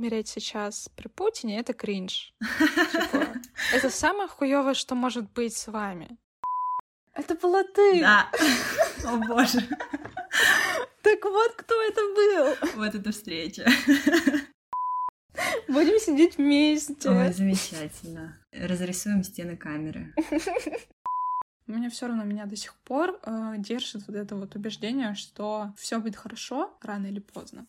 умереть сейчас при Путине, это кринж. Типа, это самое хуёвое, что может быть с вами. Это была ты. Да. О боже. Так вот, кто это был. Вот эта встреча. Будем сидеть вместе. Ой, замечательно. Разрисуем стены камеры. У меня все равно меня до сих пор э, держит вот это вот убеждение, что все будет хорошо рано или поздно.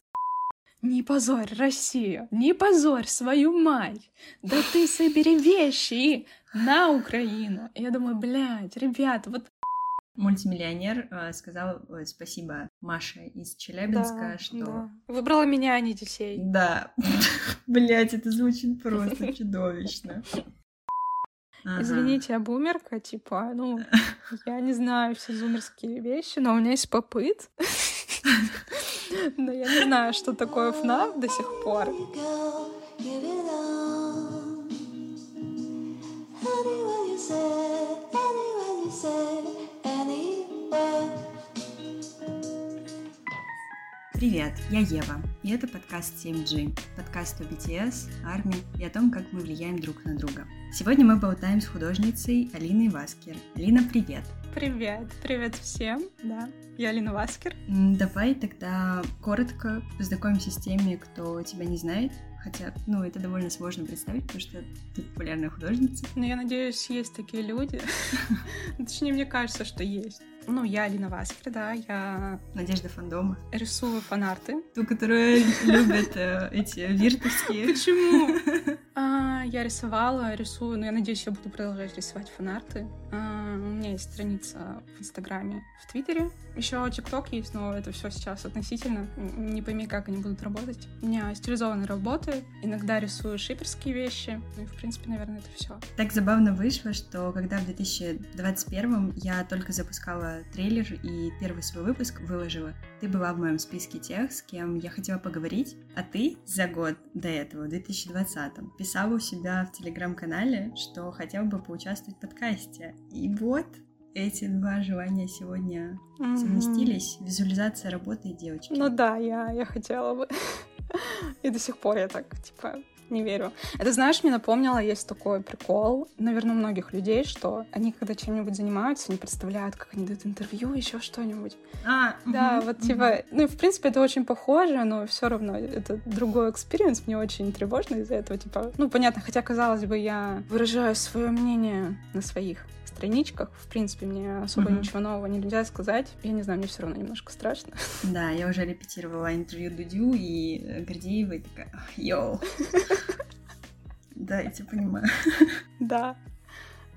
Не позорь Россию, не позорь свою мать. Да ты собери вещи и на Украину. Я думаю, блядь, ребята, вот Мультимиллионер э, сказал э, спасибо Маше из Челябинска, да, что... да. Выбрала меня, а не детей. Да. Блять, это звучит просто чудовищно. Извините, я бумерка, типа, ну, я не знаю все зумерские вещи, но у меня есть попыт. Но я не знаю, что такое ФНАФ до сих пор. Привет, я Ева, и это подкаст 7G, подкаст о BTS, армии и о том, как мы влияем друг на друга. Сегодня мы болтаем с художницей Алиной Васкер. Алина, привет! Привет, привет всем, да, я Алина Васкер. Давай тогда коротко познакомимся с теми, кто тебя не знает, Хотя, ну, это довольно сложно представить, потому что ты популярная художница. Ну, я надеюсь, есть такие люди. Точнее, мне кажется, что есть. Ну, я Алина Васкер, да, я... Надежда Фандома. Рисую фанарты. Ту, которая любит э, эти виртовские. Почему? А, я рисовала, рисую, но я надеюсь, я буду продолжать рисовать фанарты. А, у меня есть страница в Инстаграме, в Твиттере. Еще ТикТок есть, но это все сейчас относительно. Не пойми, как они будут работать. У меня стилизованные работы. Иногда рисую шиперские вещи. Ну и, в принципе, наверное, это все. Так забавно вышло, что когда в 2021 я только запускала трейлер и первый свой выпуск выложила, ты была в моем списке тех, с кем я хотела поговорить, а ты за год до этого, в 2020 писала у себя в телеграм-канале, что хотела бы поучаствовать в подкасте. И вот эти два желания сегодня mm-hmm. совместились. Визуализация работает, девочки. Ну да, я, я хотела бы. И до сих пор я так, типа, не верю. Это, знаешь, мне напомнило, есть такой прикол, наверное, у многих людей, что они, когда чем-нибудь занимаются, они представляют, как они дают интервью, еще что-нибудь. А, да, угу, вот типа, ну, в принципе, это очень похоже, но все равно это другой experience, мне очень тревожно из-за этого, типа, ну, понятно, хотя, казалось бы, я выражаю свое мнение на своих страничках. В принципе, мне особо mm-hmm. ничего нового нельзя сказать. Я не знаю, мне все равно немножко страшно. Да, я уже репетировала интервью Дудю и Гордеевой, такая, йоу. Да, я тебя понимаю. Да.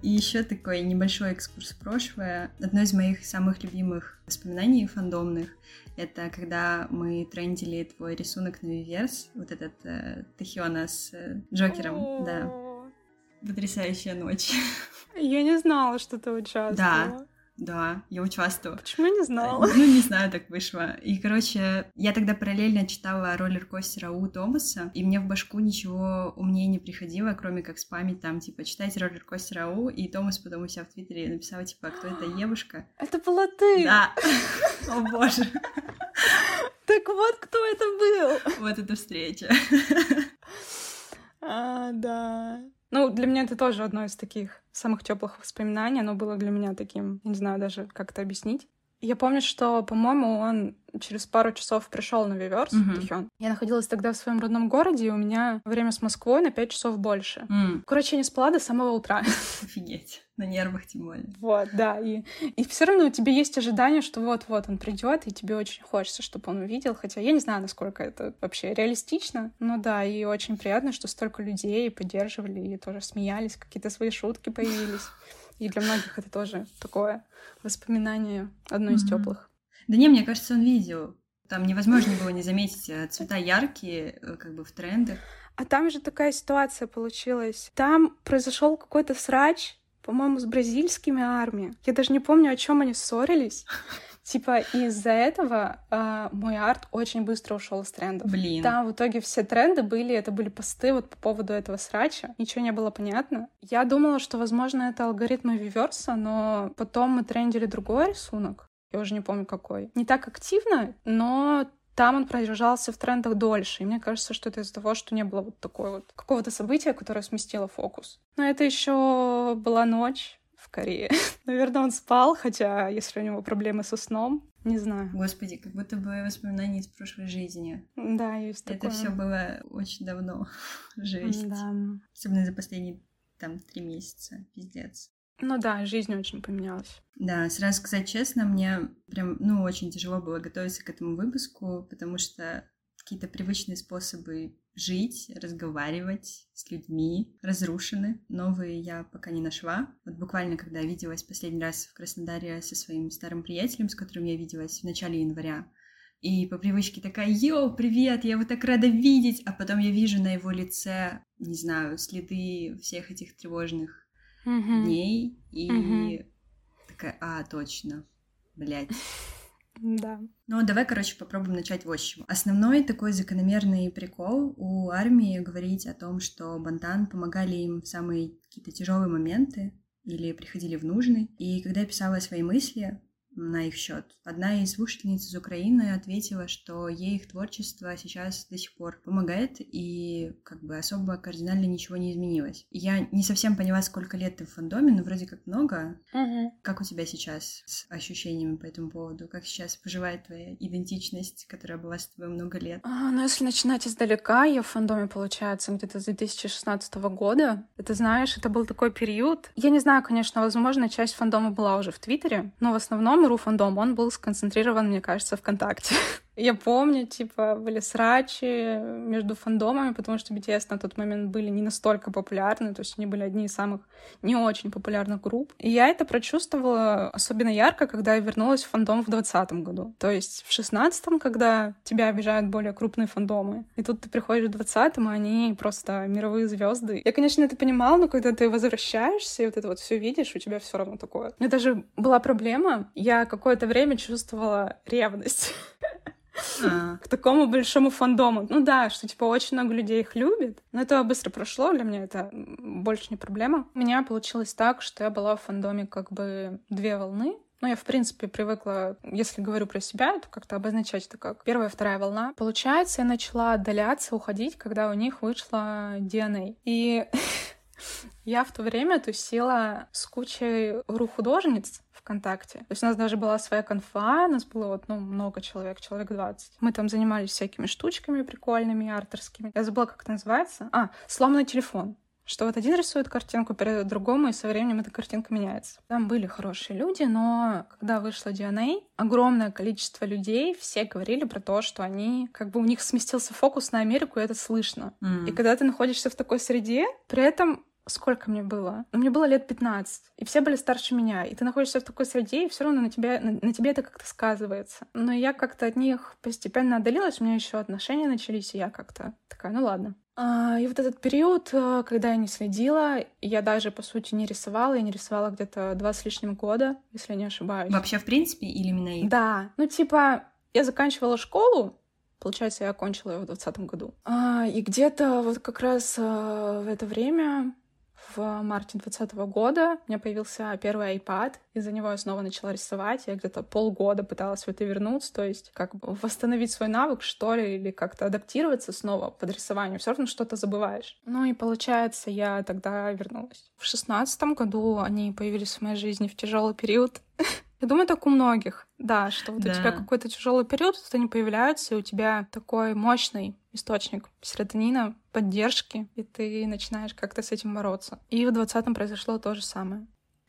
И еще такой небольшой экскурс в прошлое. Одно из моих самых любимых воспоминаний фандомных — это когда мы трендили твой рисунок на Виверс, вот этот э, Тахиона с э, Джокером, да. Потрясающая ночь. Я не знала, что ты участвовала. Да, да, я участвовала. Почему не знала? Ну, не знаю, так вышло. И, короче, я тогда параллельно читала роллер-костера у Томаса, и мне в башку ничего умнее не приходило, кроме как спамить там, типа, читать роллер-костер АУ, и Томас потом у себя в Твиттере написал, типа, кто это девушка? Это была ты! Да! О боже! Так вот, кто это был! Вот эта встреча. А, да. Ну, для меня это тоже одно из таких самых теплых воспоминаний. Оно было для меня таким, не знаю даже, как это объяснить. Я помню, что, по-моему, он через пару часов пришел на Виверс, mm-hmm. Я находилась тогда в своем родном городе, и у меня время с Москвой на 5 часов больше. Mm. Короче, я не спала до самого утра. Офигеть. На нервах тем более. Вот, да. И, и все равно у тебя есть ожидание, что вот-вот он придет, и тебе очень хочется, чтобы он увидел. Хотя я не знаю, насколько это вообще реалистично. Но да, и очень приятно, что столько людей поддерживали и тоже смеялись, какие-то свои шутки появились. И для многих это тоже такое воспоминание, одно из теплых. Да не, мне кажется, он видел. Там невозможно было не заметить э, цвета яркие, э, как бы в трендах. А там же такая ситуация получилась. Там произошел какой-то срач, по-моему, с бразильскими армиями. Я даже не помню, о чем они ссорились. Типа из-за этого э, мой арт очень быстро ушел из трендов. Блин. Там в итоге все тренды были, это были посты вот по поводу этого срача. Ничего не было понятно. Я думала, что, возможно, это алгоритмы Виверса, но потом мы трендили другой рисунок. Я уже не помню какой. Не так активно, но там он продержался в трендах дольше. И мне кажется, что это из-за того, что не было вот такой вот какого-то события, которое сместило фокус. Но это еще была ночь Корее. Наверное, он спал, хотя если у него проблемы со сном, не знаю. Господи, как будто бы воспоминания из прошлой жизни. Да, есть Это такое. все было очень давно. Жесть. Да. Особенно за последние там три месяца. Пиздец. Ну да, жизнь очень поменялась. Да, сразу сказать честно, мне прям, ну, очень тяжело было готовиться к этому выпуску, потому что какие-то привычные способы жить, разговаривать с людьми разрушены. Новые я пока не нашла. Вот буквально, когда виделась последний раз в Краснодаре со своим старым приятелем, с которым я виделась в начале января, и по привычке такая, йоу, привет, я его так рада видеть, а потом я вижу на его лице, не знаю, следы всех этих тревожных Мгм. дней, и Мгм. такая, а, точно, блядь. Да. Ну, давай, короче, попробуем начать с чего. Основной такой закономерный прикол у армии говорить о том, что Бантан помогали им в самые какие-то тяжелые моменты или приходили в нужный. И когда я писала свои мысли на их счет, одна из слушательниц из Украины ответила, что ей их творчество сейчас до сих пор помогает, и как бы особо кардинально ничего не изменилось. Я не совсем поняла, сколько лет ты в фандоме, но вроде как много. Мгм. Как у тебя сейчас с ощущениями по этому поводу? Как сейчас поживает твоя идентичность, которая была с тобой много лет? А, ну, если начинать издалека, я в фандоме, получается, где-то с 2016 года. Это, знаешь, это был такой период. Я не знаю, конечно, возможно, часть фандома была уже в Твиттере, но в основном РУ фандом, он был сконцентрирован, мне кажется, ВКонтакте. Я помню, типа, были срачи между фандомами, потому что BTS на тот момент были не настолько популярны, то есть они были одни из самых не очень популярных групп. И я это прочувствовала особенно ярко, когда я вернулась в фандом в 2020 году. То есть в 16 когда тебя обижают более крупные фандомы, и тут ты приходишь в 20 и они просто мировые звезды. Я, конечно, это понимала, но когда ты возвращаешься и вот это вот все видишь, у тебя все равно такое. У меня даже была проблема, я какое-то время чувствовала ревность А, к такому большому фандому. Ну да, что типа очень много людей их любит, но это быстро прошло, для меня это больше не проблема. У меня получилось так, что я была в фандоме как бы две волны. Ну, я, в принципе, привыкла, если говорю про себя, то как-то обозначать это как первая, вторая волна. Получается, я начала отдаляться, уходить, когда у них вышла DNA. И я в то время тусила с кучей ру-художниц ВКонтакте. То есть у нас даже была своя конфа, у нас было вот, ну, много человек, человек 20. Мы там занимались всякими штучками прикольными, артерскими. Я забыла, как это называется. А, сломанный телефон. Что вот один рисует картинку, передает другому, и со временем эта картинка меняется. Там были хорошие люди, но когда вышла DNA, огромное количество людей, все говорили про то, что они, как бы у них сместился фокус на Америку, и это слышно. м. И когда ты находишься в такой среде, при этом сколько мне было? Ну, мне было лет 15, и все были старше меня, и ты находишься в такой среде, и все равно на тебя, на, на тебе это как-то сказывается. Но я как-то от них постепенно отдалилась, у меня еще отношения начались, и я как-то такая, ну ладно. А, и вот этот период, э, когда я не следила, я даже, по сути, не рисовала, я не рисовала где-то два с лишним года, если я не ошибаюсь. Вообще, в принципе, или именно их? Да, ну типа, я заканчивала школу, получается, я окончила ее в двадцатом году. А, и где-то вот как раз а, в это время, в марте двадцатого года, у меня появился первый iPad, из-за него я снова начала рисовать, я где-то полгода пыталась в это вернуться, то есть как бы восстановить свой навык, что ли, или как-то адаптироваться снова под рисованию, все равно что-то забываешь. Ну и получается, я тогда вернулась. В шестнадцатом году они появились в моей жизни в тяжелый период, я думаю, так у многих. Да, что вот Да. у тебя какой-то тяжелый период, тут они появляются, и у тебя такой мощный источник серотонина, поддержки, и ты начинаешь как-то с этим бороться. И в 20-м произошло то же самое.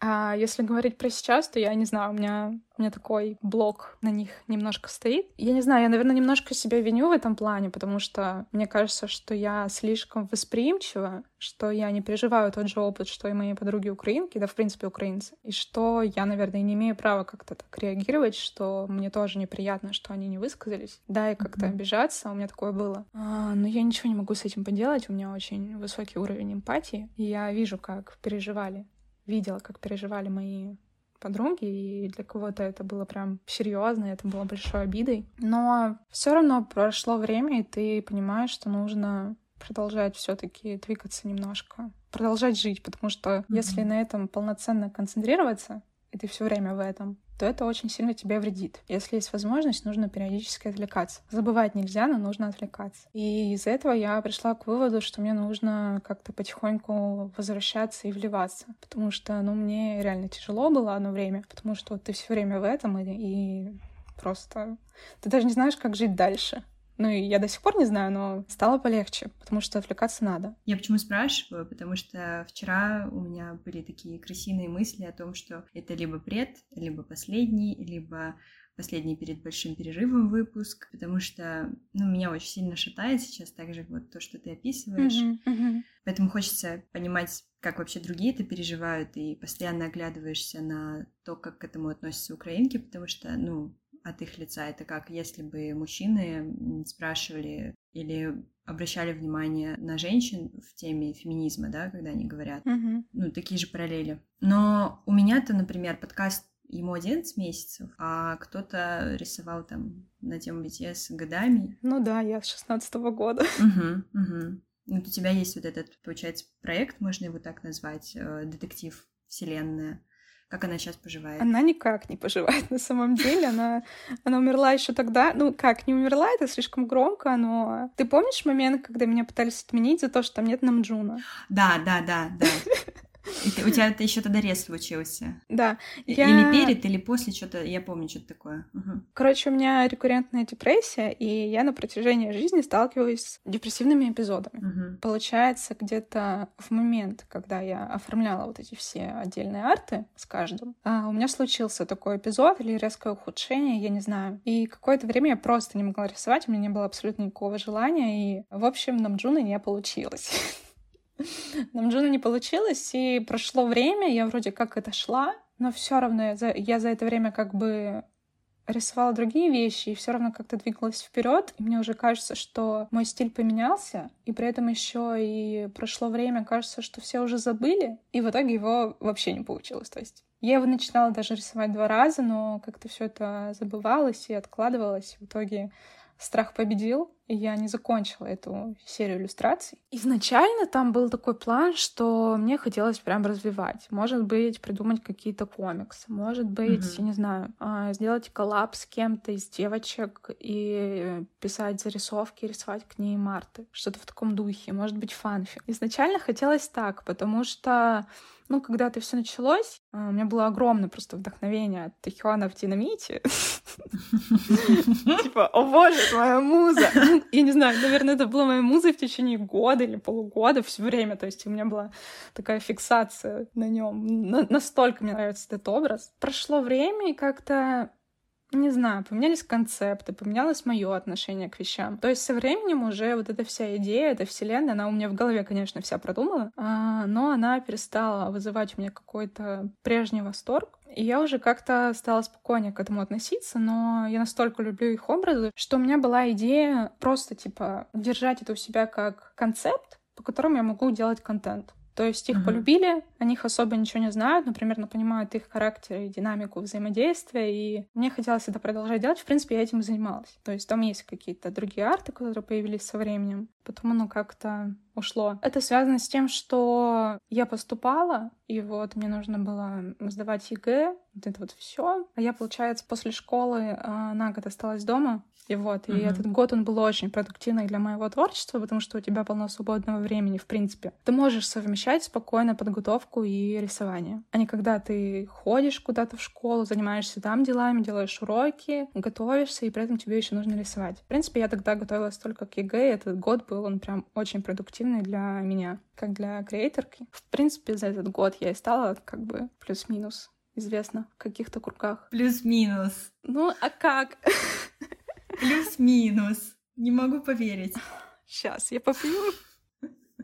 А если говорить про сейчас, то я не знаю, у меня, у меня такой блок на них немножко стоит. Я не знаю, я, наверное, немножко себя виню в этом плане, потому что мне кажется, что я слишком восприимчива, что я не переживаю тот же опыт, что и мои подруги украинки, да, в принципе, украинцы, и что я, наверное, не имею права как-то так реагировать, что мне тоже неприятно, что они не высказались. Да, и как-то Мгм. обижаться, у меня такое было. А, но я ничего не могу с этим поделать, у меня очень высокий уровень эмпатии, и я вижу, как переживали видела, как переживали мои подруги, и для кого-то это было прям серьезно, это было большой обидой. Но все равно прошло время, и ты понимаешь, что нужно продолжать все-таки двигаться немножко, продолжать жить, потому что Мгм. если на этом полноценно концентрироваться, и ты все время в этом, то это очень сильно тебе вредит. Если есть возможность, нужно периодически отвлекаться. Забывать нельзя, но нужно отвлекаться. И из этого я пришла к выводу, что мне нужно как-то потихоньку возвращаться и вливаться. Потому что, ну, мне реально тяжело было одно время, потому что ты все время в этом, и, и просто ты даже не знаешь, как жить дальше. Ну и я до сих пор не знаю, но стало полегче, потому что отвлекаться надо. Я почему спрашиваю? Потому что вчера у меня были такие красивые мысли о том, что это либо пред, либо последний, либо последний перед большим перерывом выпуск, потому что, ну, меня очень сильно шатает сейчас также вот то, что ты описываешь. Mm-hmm, mm-hmm. Поэтому хочется понимать, как вообще другие это переживают, и постоянно оглядываешься на то, как к этому относятся украинки, потому что, ну, от их лица. Это как если бы мужчины спрашивали или обращали внимание на женщин в теме феминизма, да, когда они говорят. Mm-hmm. Ну, такие же параллели. Но у меня-то, например, подкаст ему 11 месяцев, а кто-то рисовал там на тему BTS годами. Ну да, я с 16 -го года. Угу, угу. Вот у тебя есть вот этот, получается, проект, можно его так назвать, э, детектив вселенная. Как она сейчас поживает? Она никак не поживает на самом деле. Она, она умерла еще тогда. Ну, как, не умерла, это слишком громко, но... Ты помнишь момент, когда меня пытались отменить за то, что там нет Намджуна? Да, да, да, да. У тебя это еще тогда рез случился. Да. Я... Или перед, или после что-то, я помню что-то такое. Угу. Короче, у меня рекуррентная депрессия, и я на протяжении жизни сталкиваюсь с депрессивными эпизодами. Угу. Получается, где-то в момент, когда я оформляла вот эти все отдельные арты с каждым, а, у меня случился такой эпизод или резкое ухудшение, я не знаю. И какое-то время я просто не могла рисовать, у меня не было абсолютно никакого желания, и, в общем, на Мджуна не получилось. Нам Джуна не получилось, и прошло время, я вроде как это шла, но все равно я за, я за это время как бы рисовала другие вещи и все равно как-то двигалась вперед. И мне уже кажется, что мой стиль поменялся, и при этом еще и прошло время, кажется, что все уже забыли, и в итоге его вообще не получилось. То есть я его начинала даже рисовать два раза, но как-то все это забывалось и откладывалось. В итоге страх победил, и я не закончила эту серию иллюстраций. Изначально там был такой план, что мне хотелось прям развивать. Может быть, придумать какие-то комиксы. Может быть, mm-hmm. я не знаю, а, сделать коллапс с кем-то из девочек и писать зарисовки, рисовать к ней Марты. Что-то в таком духе. Может быть, фанфик. Изначально хотелось так, потому что ну, когда это все началось, а, у меня было огромное просто вдохновение от Тихуана в динамите. Типа, о боже, это моя муза! Я не знаю, наверное, это была моя муза в течение года или полугода все время. То есть у меня была такая фиксация на нем. Настолько мне нравится этот образ. Прошло время, и как-то не знаю, поменялись концепты, поменялось мое отношение к вещам. То есть со временем уже вот эта вся идея, эта вселенная, она у меня в голове, конечно, вся продумала, а, но она перестала вызывать у меня какой-то прежний восторг. И я уже как-то стала спокойнее к этому относиться, но я настолько люблю их образы, что у меня была идея просто, типа, держать это у себя как концепт, по которому я могу делать контент. То есть их uh-huh. полюбили, о них особо ничего не знают, но примерно понимают их характер и динамику взаимодействия, и мне хотелось это продолжать делать. В принципе, я этим и занималась. То есть там есть какие-то другие арты, которые появились со временем, потом ну как-то ушло. Это связано с тем, что я поступала, и вот мне нужно было сдавать ЕГЭ, вот это вот все. А я, получается, после школы э, на год осталась дома, и вот, uh-huh. и этот год он был очень продуктивный для моего творчества, потому что у тебя полно свободного времени, в принципе. Ты можешь совмещать спокойно подготовку и рисование. А не когда ты ходишь куда-то в школу, занимаешься там делами, делаешь уроки, готовишься, и при этом тебе еще нужно рисовать. В принципе, я тогда готовилась только к ЕГЭ, и этот год был, он прям очень продуктивный для меня, как для креаторки. В принципе, за этот год я и стала как бы плюс-минус известна в каких-то кругах. Плюс-минус. Ну, а как? Плюс-минус. Не могу поверить. Сейчас я попью.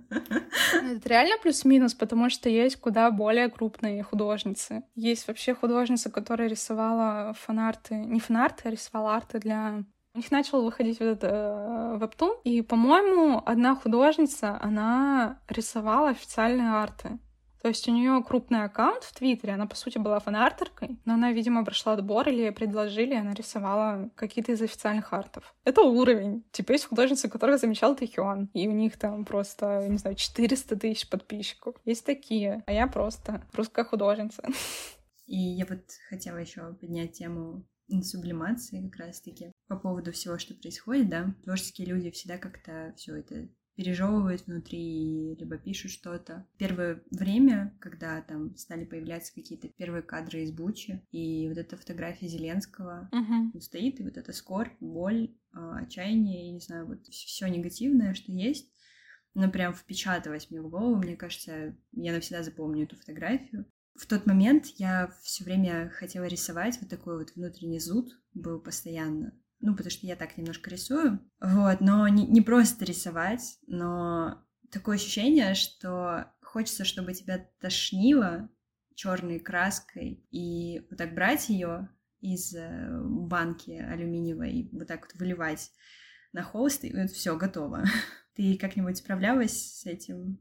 Это реально плюс-минус, потому что есть куда более крупные художницы. Есть вообще художница, которая рисовала фанарты, не фанарты, а рисовала арты для... У них начал выходить вот этот э, вебтун, и, по-моему, одна художница, она рисовала официальные арты. То есть у нее крупный аккаунт в Твиттере, она, по сути, была фанартеркой, но она, видимо, прошла отбор или предложили, и она рисовала какие-то из официальных артов. Это уровень. Типа есть художницы, которых замечал Тэхён, и у них там просто, не знаю, 400 тысяч подписчиков. Есть такие, а я просто русская художница. И я вот хотела еще поднять тему сублимации как раз-таки по поводу всего, что происходит, да. Творческие люди всегда как-то все это пережевывают внутри, либо пишут что-то. Первое время, когда там стали появляться какие-то первые кадры из Бучи, и вот эта фотография Зеленского uh-huh. стоит, и вот эта скорбь, боль, а, отчаяние, и, не знаю, вот все негативное, что есть, но прям впечаталось мне в голову. Мне кажется, я навсегда запомню эту фотографию. В тот момент я все время хотела рисовать, вот такой вот внутренний зуд был постоянно ну, потому что я так немножко рисую, вот, но не, не просто рисовать, но такое ощущение, что хочется, чтобы тебя тошнило черной краской, и вот так брать ее из э, банки алюминиевой и вот так вот выливать на холст, и вот все готово. Ты как-нибудь справлялась с этим?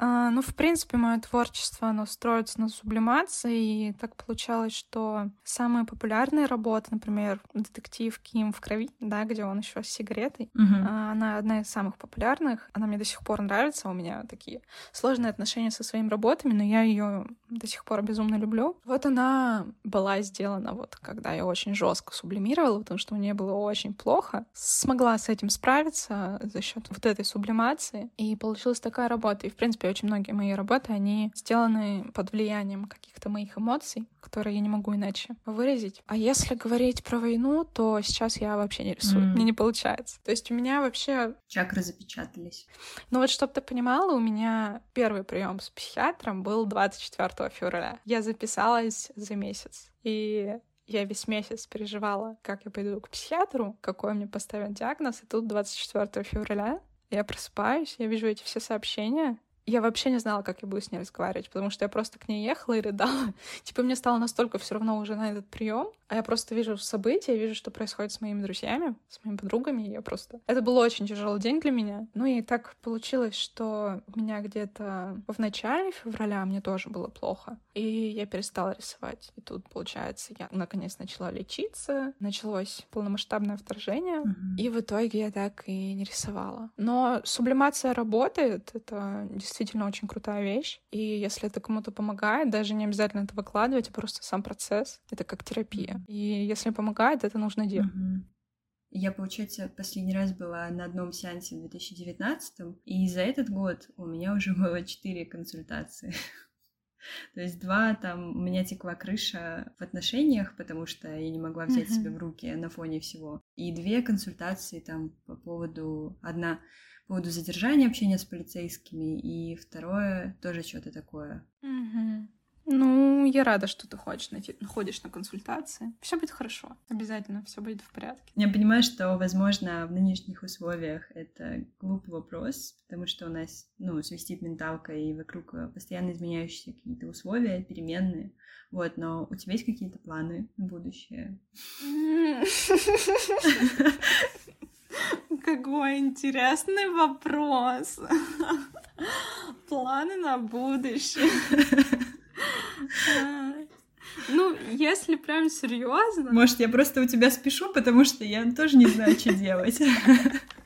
А, ну, в принципе, мое творчество, оно строится на сублимации, и так получалось, что самые популярные работы, например, детектив Ким в крови, да, где он еще с сигаретой, uh-huh. она одна из самых популярных, она мне до сих пор нравится, у меня такие сложные отношения со своими работами, но я ее до сих пор безумно люблю. Вот она была сделана вот, когда я очень жестко сублимировала, потому что мне было очень плохо, смогла с этим справиться за счет вот этой сублимации, и получилась такая работа. И, в принципе, очень многие мои работы, они сделаны под влиянием каких-то моих эмоций, которые я не могу иначе выразить. А если говорить про войну, то сейчас я вообще не рисую. Mm. Мне не получается. То есть у меня вообще... Чакры запечатались. Ну вот, чтобы ты понимала, у меня первый прием с психиатром был 24 февраля. Я записалась за месяц. И я весь месяц переживала, как я пойду к психиатру, какой мне поставят диагноз, и тут 24 февраля я просыпаюсь, я вижу эти все сообщения, я вообще не знала, как я буду с ней разговаривать, потому что я просто к ней ехала и рыдала. типа мне стало настолько все равно уже на этот прием, а я просто вижу события, вижу, что происходит с моими друзьями, с моими подругами, и я просто... Это был очень тяжелый день для меня. Ну и так получилось, что у меня где-то в начале февраля мне тоже было плохо, и я перестала рисовать. И тут, получается, я наконец начала лечиться, началось полномасштабное вторжение, mm-hmm. и в итоге я так и не рисовала. Но сублимация работает, это действительно очень крутая вещь, и если это кому-то помогает, даже не обязательно это выкладывать, а просто сам процесс, это как терапия. И если помогает, это нужно делать. Угу. Я, получается, последний раз была на одном сеансе в 2019, и за этот год у меня уже было четыре консультации. То есть два, там у меня текла крыша в отношениях, потому что я не могла взять себя в руки на фоне всего. И две консультации там по поводу... Одна по поводу задержания общения с полицейскими, и второе тоже что-то такое. Mm-hmm. Ну, я рада, что ты хочешь найти, ходишь на консультации. Все будет хорошо. Обязательно все будет в порядке. Я понимаю, что, возможно, в нынешних условиях это глупый вопрос, потому что у нас, ну, свистит менталка, и вокруг постоянно изменяющиеся какие-то условия, переменные. Вот, но у тебя есть какие-то планы на будущее? Какой интересный вопрос. Планы на будущее. Ну, если прям серьезно. Может, я просто у тебя спешу, потому что я тоже не знаю, что делать.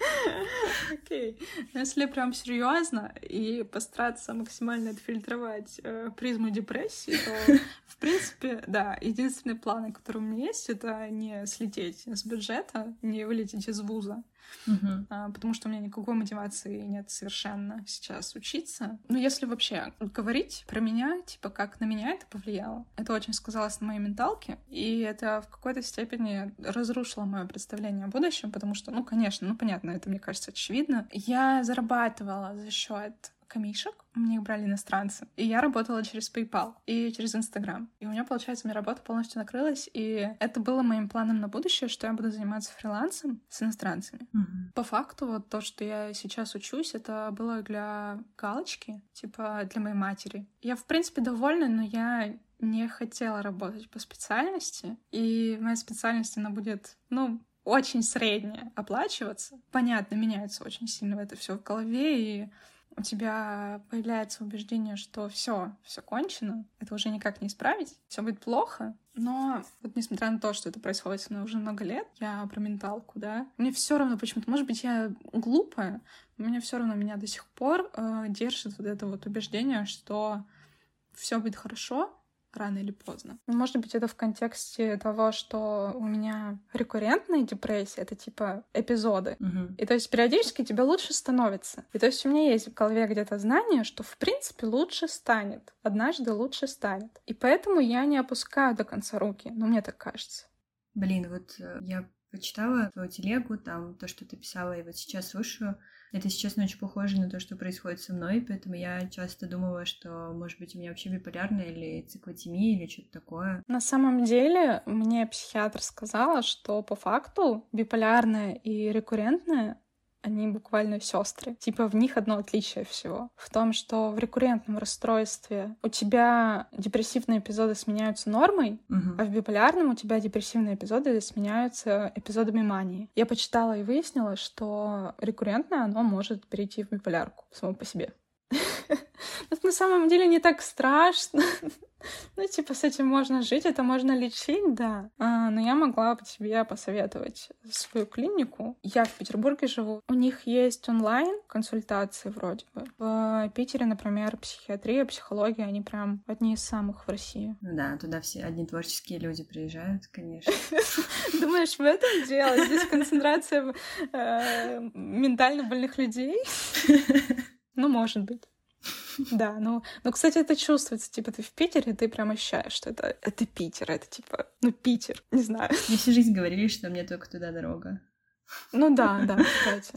Окей. Но если прям серьезно и постараться максимально отфильтровать э, призму депрессии, то, в принципе, да, единственные планы, которые у меня есть, это не слететь с бюджета, не вылететь из вуза, Uh-huh. А, потому что у меня никакой мотивации нет совершенно сейчас учиться. Но если вообще говорить про меня, типа, как на меня это повлияло, это очень сказалось на моей менталке, и это в какой-то степени разрушило мое представление о будущем, потому что, ну, конечно, ну, понятно, это, мне кажется, очевидно. Я зарабатывала за счет камишек, мне их брали иностранцы. И я работала через PayPal и через Instagram. И у меня, получается, моя работа полностью накрылась, и это было моим планом на будущее, что я буду заниматься фрилансом с иностранцами. Mm-hmm. По факту, вот то, что я сейчас учусь, это было для галочки, типа для моей матери. Я, в принципе, довольна, но я не хотела работать по специальности, и моя специальность, она будет, ну, очень средняя оплачиваться. Понятно, меняется очень сильно это все в голове, и у тебя появляется убеждение, что все, все кончено, это уже никак не исправить, все будет плохо. Но вот несмотря на то, что это происходит со мной уже много лет, я про менталку, да, мне все равно почему-то, может быть, я глупая, но мне все равно меня до сих пор э, держит вот это вот убеждение, что все будет хорошо, рано или поздно. Может быть, это в контексте того, что у меня рекуррентная депрессия, это типа эпизоды. Мгм. И то есть периодически тебе лучше становится. И то есть у меня есть в голове где-то знание, что в принципе лучше станет. Однажды лучше станет. И поэтому я не опускаю до конца руки. Ну, мне так кажется. Блин, вот э, я почитала твою телегу, там то, что ты писала, и вот сейчас слушаю. Это, честно, очень похоже на то, что происходит со мной, поэтому я часто думала, что, может быть, у меня вообще биполярная или циклотемия или что-то такое. На самом деле, мне психиатр сказала, что по факту биполярное и рекуррентное они буквально сестры. Типа в них одно отличие всего. В том, что в рекуррентном расстройстве у тебя депрессивные эпизоды сменяются нормой, Мгм. а в биполярном у тебя депрессивные эпизоды сменяются эпизодами мании. Я почитала и выяснила, что рекуррентное, оно может перейти в биполярку само по себе. Это на самом деле не так страшно. Ну, типа, с этим можно жить, это можно лечить, да. А, но я могла бы тебе посоветовать свою клинику. Я в Петербурге живу. У них есть онлайн-консультации вроде бы. В Питере, например, психиатрия, психология, они прям одни из самых в России. Ну да, туда все одни творческие люди приезжают, конечно. Думаешь, в этом дело? Здесь концентрация э, ментально больных людей? Ну, может быть. Да, ну, ну, кстати, это чувствуется, типа, ты в Питере, ты прям ощущаешь, что это, это Питер, это типа, ну, Питер, не знаю. Мне всю жизнь говорили, что мне только туда дорога. Ну да, да, кстати.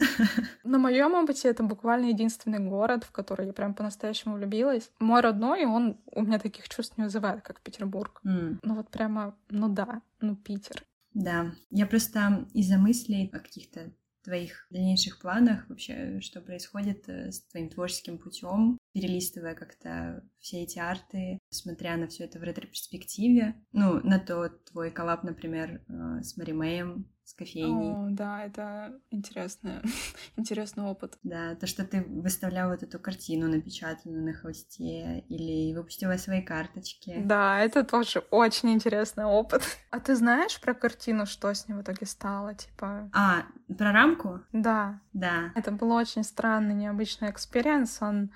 На моем опыте это буквально единственный город, в который я прям по-настоящему влюбилась. Мой родной, он у меня таких чувств не вызывает, как Петербург. М, Ну вот прямо, ну да, ну Питер. Да, я просто из-за мыслей о каких-то твоих дальнейших планах, вообще, что происходит э, с твоим творческим путем, перелистывая как-то все эти арты, смотря на все это в ретроперспективе, ну, на тот твой коллаб, например, э, с Мари Мэем, с кофейней. О, да, это интересный, интересный опыт. Да, то, что ты выставлял вот эту картину напечатанную на холсте или выпустила свои карточки. Да, это тоже очень интересный опыт. А ты знаешь про картину, что с ней в итоге стало? Типа, А, про рамку? да, Да. это был очень странный, необычный experience. Он,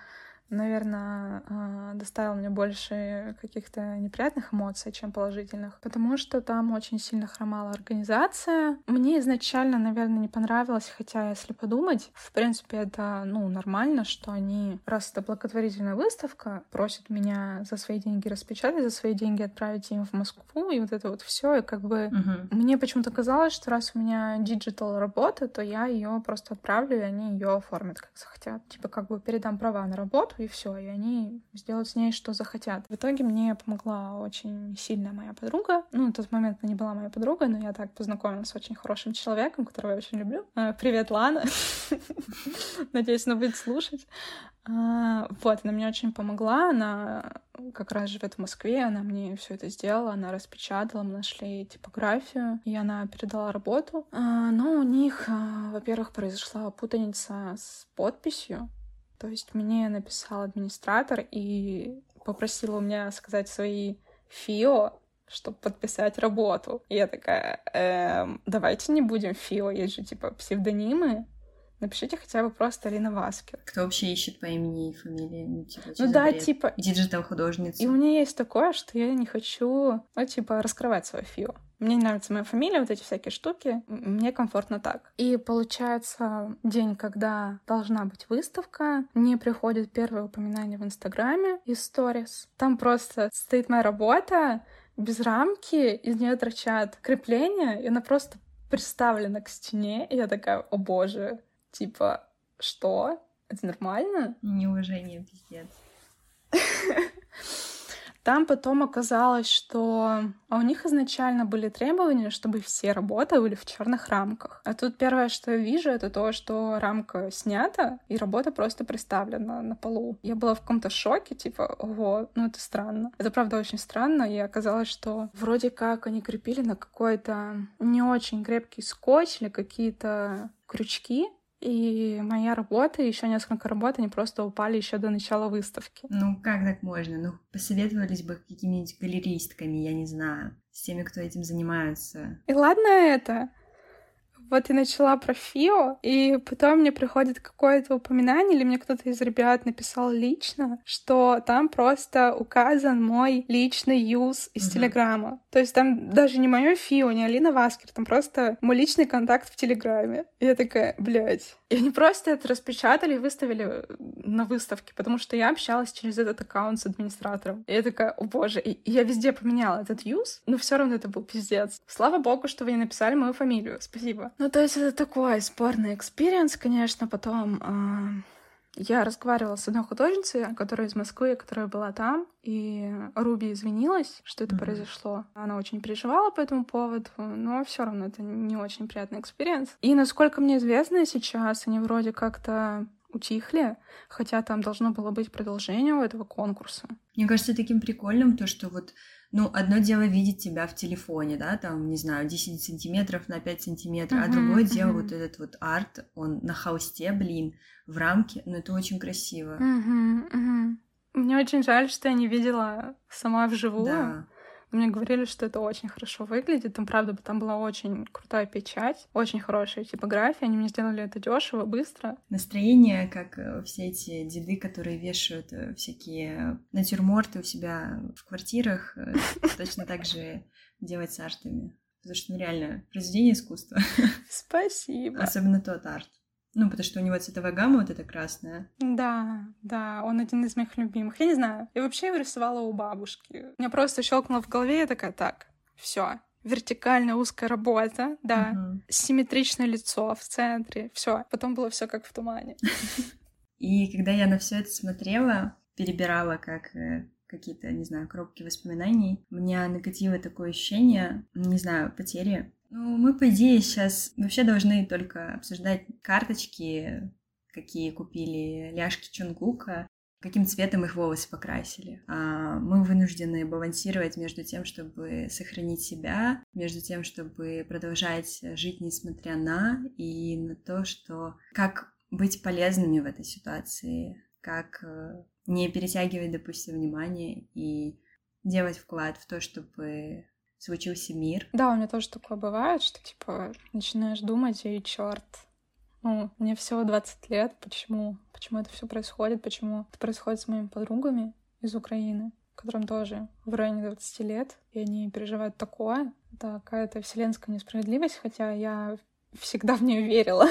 наверное, а, доставил мне больше каких-то неприятных эмоций, чем положительных, потому что там очень сильно хромала организация. Мне изначально, наверное, не понравилось, хотя, если подумать, в принципе, это, ну, нормально, что они, раз это благотворительная выставка, просят меня за свои деньги распечатать, за свои деньги отправить им в Москву, и вот это вот все, и как бы Мгм. мне почему-то казалось, что раз у меня digital работа, то я ее просто отправлю, и они ее оформят как захотят. Типа как бы передам права на работу, и все, и они сделают с ней, что захотят. В итоге мне помогла очень сильно моя подруга. Ну, на тот момент она не была моей подругой, но я так познакомилась с очень хорошим человеком, которого я очень люблю. Э, Привет, Лана. Надеюсь, она будет слушать. А, Вот, она мне очень помогла. Она как раз живет в Москве, она мне все это сделала, она распечатала, мы нашли типографию, и она передала работу. А, Но у них, а, во-первых, произошла путаница с подписью. То есть мне написал администратор и попросила у меня сказать свои ФИО, чтобы подписать работу. И я такая, «Эм, давайте не будем ФИО, есть же типа псевдонимы. Напишите хотя бы просто Алина Васкер. Кто вообще ищет по имени и фамилии? Ну, типа, Ну да, бред? типа, digital художница. И у меня есть такое, что я не хочу, ну, типа, раскрывать свою фио. Мне не нравится моя фамилия, вот эти всякие штуки. Мне комфортно так. И получается, день, когда должна быть выставка, мне приходит первое упоминание в Инстаграме из сторис. Там просто стоит моя работа без рамки, из нее торчат крепления, и она просто приставлена к стене. И я такая, о боже, типа, что? Это нормально? Неуважение, пиздец. Там потом оказалось, что а у них изначально были требования, чтобы все работы были в черных рамках. А тут первое, что я вижу, это то, что рамка снята, и работа просто представлена на полу. Я была в каком-то шоке, типа, ого, ну это странно. Это правда очень странно, и оказалось, что вроде как они крепили на какой-то не очень крепкий скотч или какие-то крючки, и моя работа, и еще несколько работ, они просто упали еще до начала выставки. Ну, как так можно? Ну, посоветовались бы какими-нибудь галеристками, я не знаю, с теми, кто этим занимается. И ладно это. Вот и начала про Фио, и потом мне приходит какое-то упоминание, или мне кто-то из ребят написал лично, что там просто указан мой личный юз из угу. Телеграма. То есть там даже не мое Фио, не Алина Васкер, там просто мой личный контакт в Телеграме. И я такая, блядь. И они просто это распечатали и выставили на выставке, потому что я общалась через этот аккаунт с администратором. И я такая, о боже, и я везде поменяла этот юз, но все равно это был пиздец. Слава богу, что вы не написали мою фамилию. Спасибо. Ну, то есть это такой спорный experience, конечно, потом... Э я разговаривала с одной художницей, которая из Москвы, которая была там, и Руби извинилась, что это mm-hmm. произошло. Она очень переживала по этому поводу, но все равно это не очень приятный experience. И насколько мне известно сейчас, они вроде как-то утихли, хотя там должно было быть продолжение у этого конкурса. Мне кажется таким прикольным то, что вот ну, одно дело видеть тебя в телефоне, да, там, не знаю, 10 сантиметров на 5 сантиметров, uh-huh, а другое uh-huh. дело вот этот вот арт, он на холсте, блин, в рамке, но это очень красиво. Uh-huh, uh-huh. Мне очень жаль, что я не видела сама вживую. Да. Мне говорили, что это очень хорошо выглядит. Там, правда, там была очень крутая печать, очень хорошая типография. Они мне сделали это дешево, быстро. Настроение, как э, все эти деды, которые вешают э, всякие натюрморты у себя в квартирах, э, точно так же делать с артами. Потому что, ну, реально, произведение искусства. Спасибо. Особенно тот арт. Ну, потому что у него цветовая гамма вот эта красная. Да, да, он один из моих любимых. Я не знаю, я вообще его рисовала у бабушки. У меня просто щелкнуло в голове, я такая, так, все, вертикальная узкая работа, да, угу. симметричное лицо в центре, все. Потом было все как в тумане. И когда я на все это смотрела, перебирала как э, какие-то, не знаю, коробки воспоминаний, у меня накатило такое ощущение, не знаю, потери ну, мы, по идее, сейчас вообще должны только обсуждать карточки, какие купили ляжки Чунгука, каким цветом их волосы покрасили. А мы вынуждены балансировать между тем, чтобы сохранить себя, между тем, чтобы продолжать жить несмотря на, и на то, что как быть полезными в этой ситуации, как э, не перетягивать, допустим, внимание и делать вклад в то, чтобы случился мир. Да, у меня тоже такое бывает, что типа начинаешь думать, и черт, ну, мне всего 20 лет, почему? Почему это все происходит? Почему это происходит с моими подругами из Украины, которым тоже в районе 20 лет, и они переживают такое. Это какая-то вселенская несправедливость, хотя я всегда в нее верила.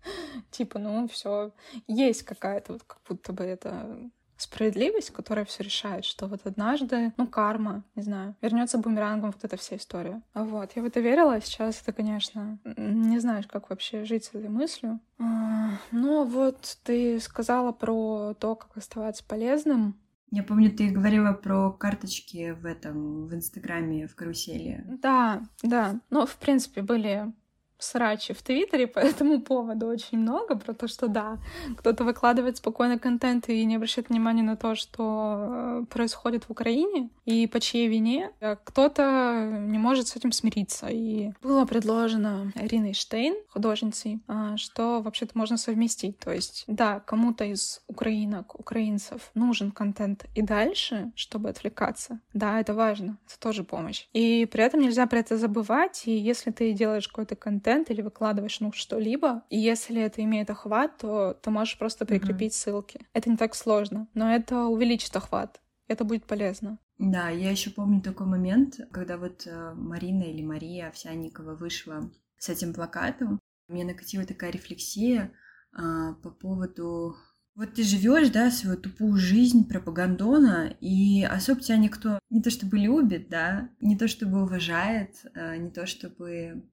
Типа, ну, все есть какая-то вот как будто бы это справедливость, которая все решает, что вот однажды, ну, карма, не знаю, вернется бумерангом вот эта вся история. А вот, я в это верила, а сейчас это, конечно, не знаешь, как вообще жить с этой мыслью. А, ну, вот ты сказала про то, как оставаться полезным. Я помню, ты говорила про карточки в этом, в Инстаграме, в карусели. Да, да. Ну, в принципе, были срачи в Твиттере по этому поводу очень много, про то, что да, кто-то выкладывает спокойно контент и не обращает внимания на то, что э, происходит в Украине и по чьей вине, а кто-то не может с этим смириться. И было предложено Ириной Штейн, художницей, а, что вообще-то можно совместить. То есть, да, кому-то из украинок, украинцев нужен контент и дальше, чтобы отвлекаться. Да, это важно, это тоже помощь. И при этом нельзя про это забывать, и если ты делаешь какой-то контент, контент или выкладываешь ну что-либо, и если это имеет охват, то ты можешь просто прикрепить mm-hmm. ссылки. Это не так сложно, но это увеличит охват. Это будет полезно. Да, я еще помню такой момент, когда вот э, Марина или Мария Овсянникова вышла с этим плакатом. Мне накатила такая рефлексия а, по поводу вот ты живешь, да, свою тупую жизнь пропагандона, и особо тебя никто не то чтобы любит, да, не то чтобы уважает, а, не то чтобы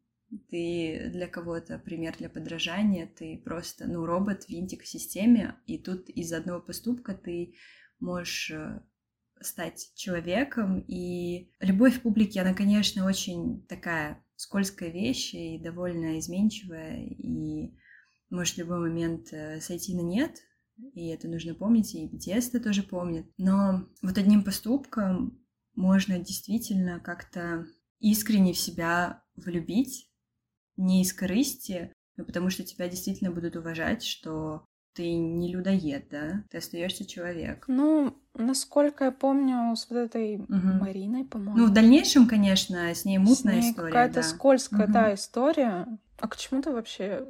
ты для кого-то пример для подражания, ты просто, ну, робот, винтик в системе, и тут из одного поступка ты можешь э, стать человеком, и любовь публики, она, конечно, очень такая скользкая вещь и довольно изменчивая, и может в любой момент э, сойти на нет, и это нужно помнить, и это тоже помнит. Но вот одним поступком можно действительно как-то искренне в себя влюбить, не из корысти, но потому что тебя действительно будут уважать, что ты не людоед, да? Ты остаешься человек. Ну, насколько я помню, с вот этой угу. Мариной, по-моему. Ну, в дальнейшем, конечно, с ней мутная с ней история. Какая-то да. скользкая, угу. да, история. А к чему ты вообще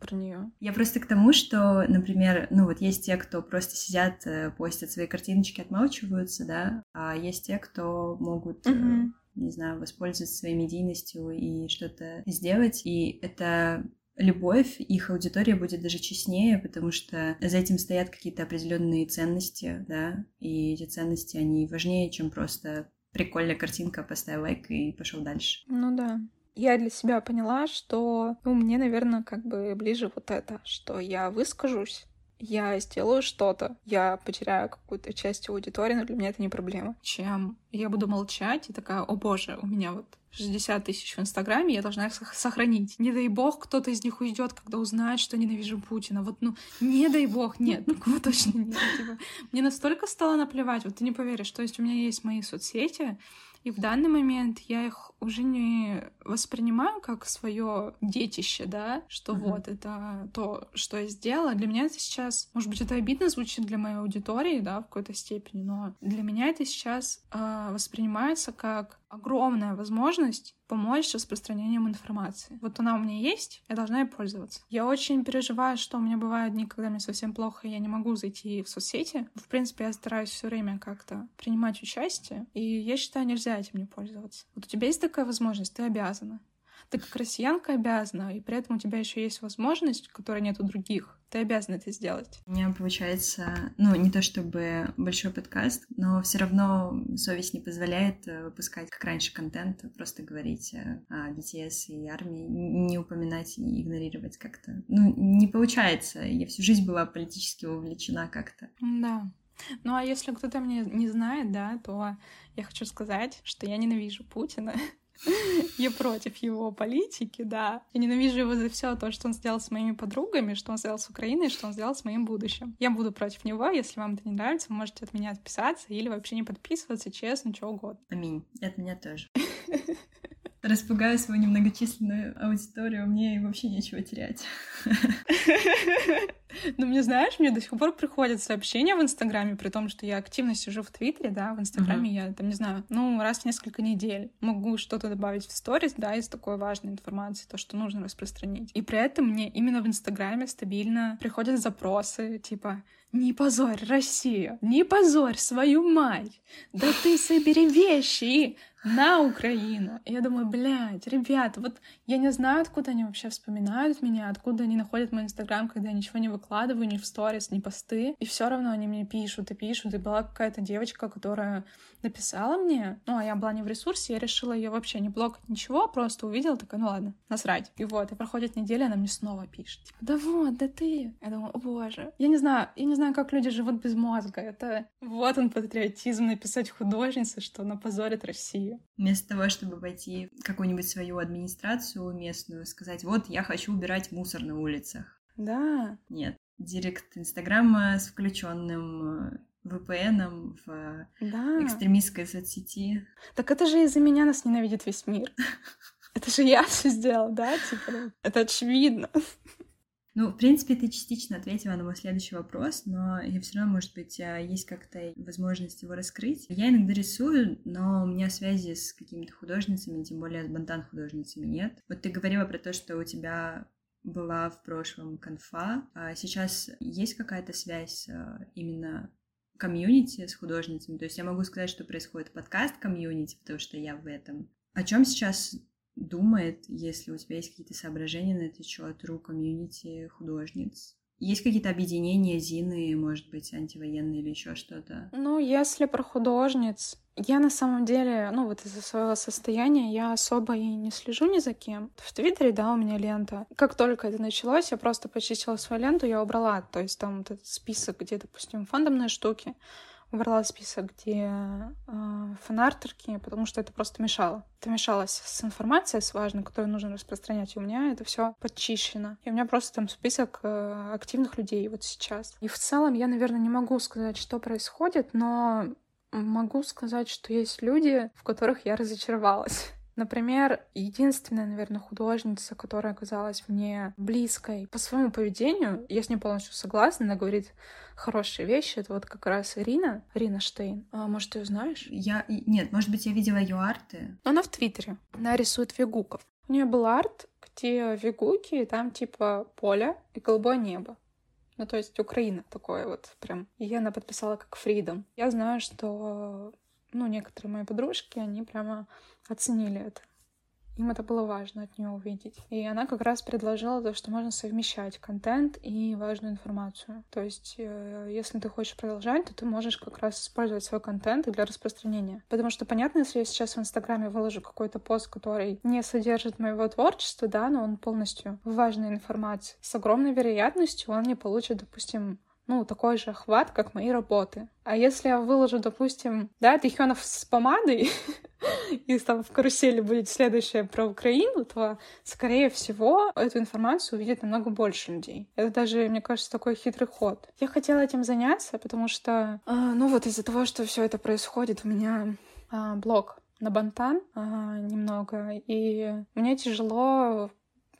про нее? Я просто к тому, что, например, ну вот есть те, кто просто сидят, э, постят свои картиночки, отмалчиваются, да, а есть те, кто могут угу не знаю, воспользоваться своей медийностью и что-то сделать. И это любовь, их аудитория будет даже честнее, потому что за этим стоят какие-то определенные ценности, да, и эти ценности, они важнее, чем просто прикольная картинка, поставил лайк и пошел дальше. Ну да. Я для себя поняла, что ну, мне, наверное, как бы ближе вот это, что я выскажусь, я сделаю что-то, я потеряю какую-то часть аудитории, но для меня это не проблема. Чем я буду молчать и такая, о боже, у меня вот 60 тысяч в Инстаграме, я должна их сохранить. Не дай бог, кто-то из них уйдет, когда узнает, что ненавижу Путина. Вот, ну, не дай бог, нет, ну, кого точно нет. Типа, мне настолько стало наплевать, вот ты не поверишь, то есть у меня есть мои соцсети, и в данный момент я их уже не воспринимаю как свое детище, да, что uh-huh. вот это то, что я сделала. Для меня это сейчас, может быть, это обидно звучит для моей аудитории, да, в какой-то степени, но для меня это сейчас э, воспринимается как огромная возможность помочь с распространением информации. Вот она у меня есть, я должна ей пользоваться. Я очень переживаю, что у меня бывают дни, когда мне совсем плохо, и я не могу зайти в соцсети. В принципе, я стараюсь все время как-то принимать участие, и я считаю, нельзя этим не пользоваться. Вот у тебя есть такая возможность, ты обязана. Ты как россиянка обязана, и при этом у тебя еще есть возможность, которой нет у других. Ты обязана это сделать. У меня получается, ну, не то чтобы большой подкаст, но все равно совесть не позволяет э, выпускать, как раньше, контент, просто говорить о BTS и армии, не упоминать и игнорировать как-то. Ну, не получается. Я всю жизнь была политически вовлечена как-то. Да. Ну а если кто-то меня не знает, да, то я хочу сказать, что я ненавижу Путина. Я против его политики, да. Я ненавижу его за все то, что он сделал с моими подругами, что он сделал с Украиной, что он сделал с моим будущим. Я буду против него. Если вам это не нравится, вы можете от меня отписаться или вообще не подписываться, честно, что угодно. Аминь. От меня тоже. Распугаю свою немногочисленную аудиторию, мне вообще нечего терять. Ну, мне, знаешь, мне до сих пор приходят сообщения в Инстаграме, при том, что я активно сижу в Твиттере, да, в Инстаграме uh-huh. я, там, не знаю, ну, раз в несколько недель могу что-то добавить в сторис, да, из такой важной информации, то, что нужно распространить. И при этом мне именно в Инстаграме стабильно приходят запросы, типа, не позорь Россию, не позорь свою мать, да ты собери вещи и на Украину. И я думаю, блядь, ребята, вот я не знаю, откуда они вообще вспоминают меня, откуда они находят мой инстаграм, когда я ничего не выкладываю, ни в сторис, ни посты. И все равно они мне пишут и пишут. И была какая-то девочка, которая написала мне, ну, а я была не в ресурсе, я решила ее вообще не блокать, ничего, просто увидела, такая, ну ладно, насрать. И вот, и проходит неделя, она мне снова пишет, типа, да вот, да ты. Я думаю, о боже. Я не знаю, я не знаю, как люди живут без мозга. Это вот он патриотизм, написать художнице, что она позорит Россию. Вместо того, чтобы пойти в какую-нибудь свою администрацию местную, сказать, вот, я хочу убирать мусор на улицах. Да. Нет. Директ Инстаграма с включенным э, VPN в да. экстремистской соцсети. Так это же из-за меня нас ненавидит весь мир. Это же я все сделал, да? Типа, это очевидно. Ну, в принципе, ты частично ответила на мой следующий вопрос, но я все равно, может быть, а, есть как-то возможность его раскрыть. Я иногда рисую, но у меня связи с какими-то художницами, тем более с бантан-художницами нет. Вот ты говорила про то, что у тебя была в прошлом конфа, а сейчас есть какая-то связь а, именно комьюнити с художницами. То есть я могу сказать, что происходит подкаст комьюнити, потому что я в этом. О чем сейчас думает, если у тебя есть какие-то соображения на этот счет, ру комьюнити художниц? Есть какие-то объединения, Зины, может быть, антивоенные или еще что-то? Ну, если про художниц, я на самом деле, ну вот из-за своего состояния я особо и не слежу ни за кем. В Твиттере, да, у меня лента. Как только это началось, я просто почистила свою ленту, я убрала. То есть там вот этот список, где, допустим, фандомные штуки. Убрала список, где э, фанартерки, потому что это просто мешало. Это мешало с информацией, с важной, которую нужно распространять. И у меня это все подчищено. И у меня просто там список э, активных людей вот сейчас. И в целом я, наверное, не могу сказать, что происходит, но Могу сказать, что есть люди, в которых я разочаровалась. Например, единственная, наверное, художница, которая оказалась мне близкой по своему поведению, я с ней полностью согласна, она говорит хорошие вещи, это вот как раз Ирина, Ирина Штейн. А, может, ты ее знаешь? Я... Нет, может быть, я видела ее арты. Она в Твиттере. Она рисует вегуков. У нее был арт, где Вигуки, и там типа поле и голубое небо. Ну, то есть Украина такое вот прям. И она подписала как Freedom. Я знаю, что ну, некоторые мои подружки, они прямо оценили это. Им это было важно от нее увидеть. И она как раз предложила то, что можно совмещать контент и важную информацию. То есть, э, если ты хочешь продолжать, то ты можешь как раз использовать свой контент для распространения. Потому что, понятно, если я сейчас в Инстаграме выложу какой-то пост, который не содержит моего творчества, да, но он полностью важной информации, с огромной вероятностью он не получит, допустим, ну, такой же охват, как мои работы. А если я выложу, допустим, да, Тихонов с помадой, и там в карусели будет следующее про Украину, то, скорее всего, эту информацию увидит намного больше людей. Это даже, мне кажется, такой хитрый ход. Я хотела этим заняться, потому что, э, ну вот из-за того, что все это происходит, у меня э, блог на Бантан э, немного, и мне тяжело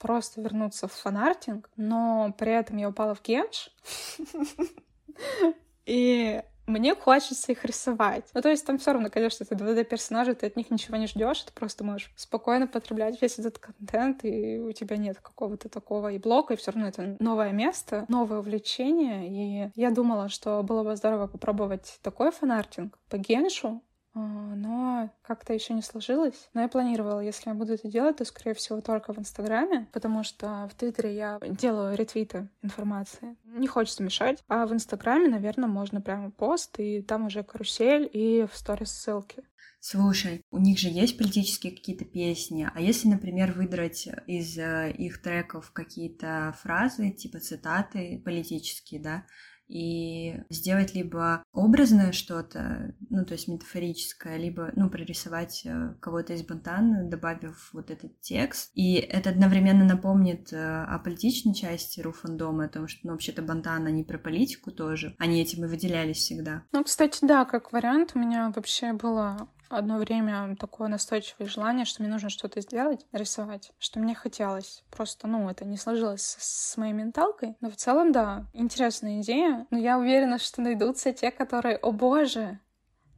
просто вернуться в фанартинг, но при этом я упала в генш. И мне хочется их рисовать. Ну, то есть там все равно, конечно, это 2D-персонажи, ты от них ничего не ждешь, ты просто можешь спокойно потреблять весь этот контент, и у тебя нет какого-то такого и блока, и все равно это новое место, новое увлечение. И я думала, что было бы здорово попробовать такой фанартинг по геншу, но как-то еще не сложилось. Но я планировала, если я буду это делать, то, скорее всего, только в Инстаграме, потому что в Твиттере я делаю ретвиты информации. Не хочется мешать. А в Инстаграме, наверное, можно прямо пост, и там уже карусель, и в сторис ссылки. Слушай, у них же есть политические какие-то песни, а если, например, выдрать из э, их треков какие-то фразы, типа цитаты политические, да, и сделать либо образное что-то, ну, то есть метафорическое, либо, ну, прорисовать э, кого-то из Бантана, добавив вот этот текст. И это одновременно напомнит э, о политичной части Руфандома, о том, что, ну, вообще-то Бантан, они про политику тоже. Они этим и выделялись всегда. Ну, кстати, да, как вариант у меня вообще было одно время такое настойчивое желание, что мне нужно что-то сделать, рисовать, что мне хотелось. Просто, ну, это не сложилось с, моей менталкой. Но в целом, да, интересная идея. Но я уверена, что найдутся те, которые, о боже,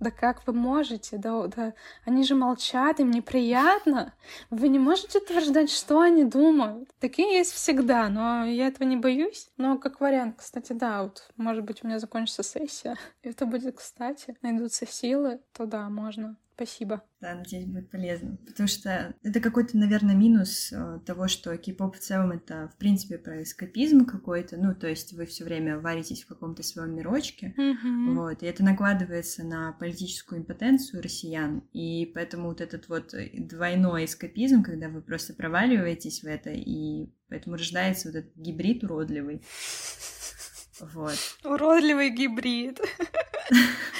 да как вы можете? Да, да, они же молчат, им неприятно. Вы не можете утверждать, что они думают. Такие есть всегда, но я этого не боюсь. Но как вариант, кстати, да, вот, может быть, у меня закончится сессия. И это будет кстати. Найдутся силы, то да, можно. Спасибо. Да, надеюсь, будет полезно. Потому что это какой-то, наверное, минус э, того, что кей-поп в целом это, в принципе, про эскапизм какой-то. Ну, то есть вы все время варитесь в каком-то своем мирочке. Mm-hmm. Вот. И это накладывается на политическую импотенцию россиян. И поэтому вот этот вот двойной эскапизм, когда вы просто проваливаетесь в это, и поэтому рождается вот этот гибрид уродливый. Вот. Уродливый гибрид.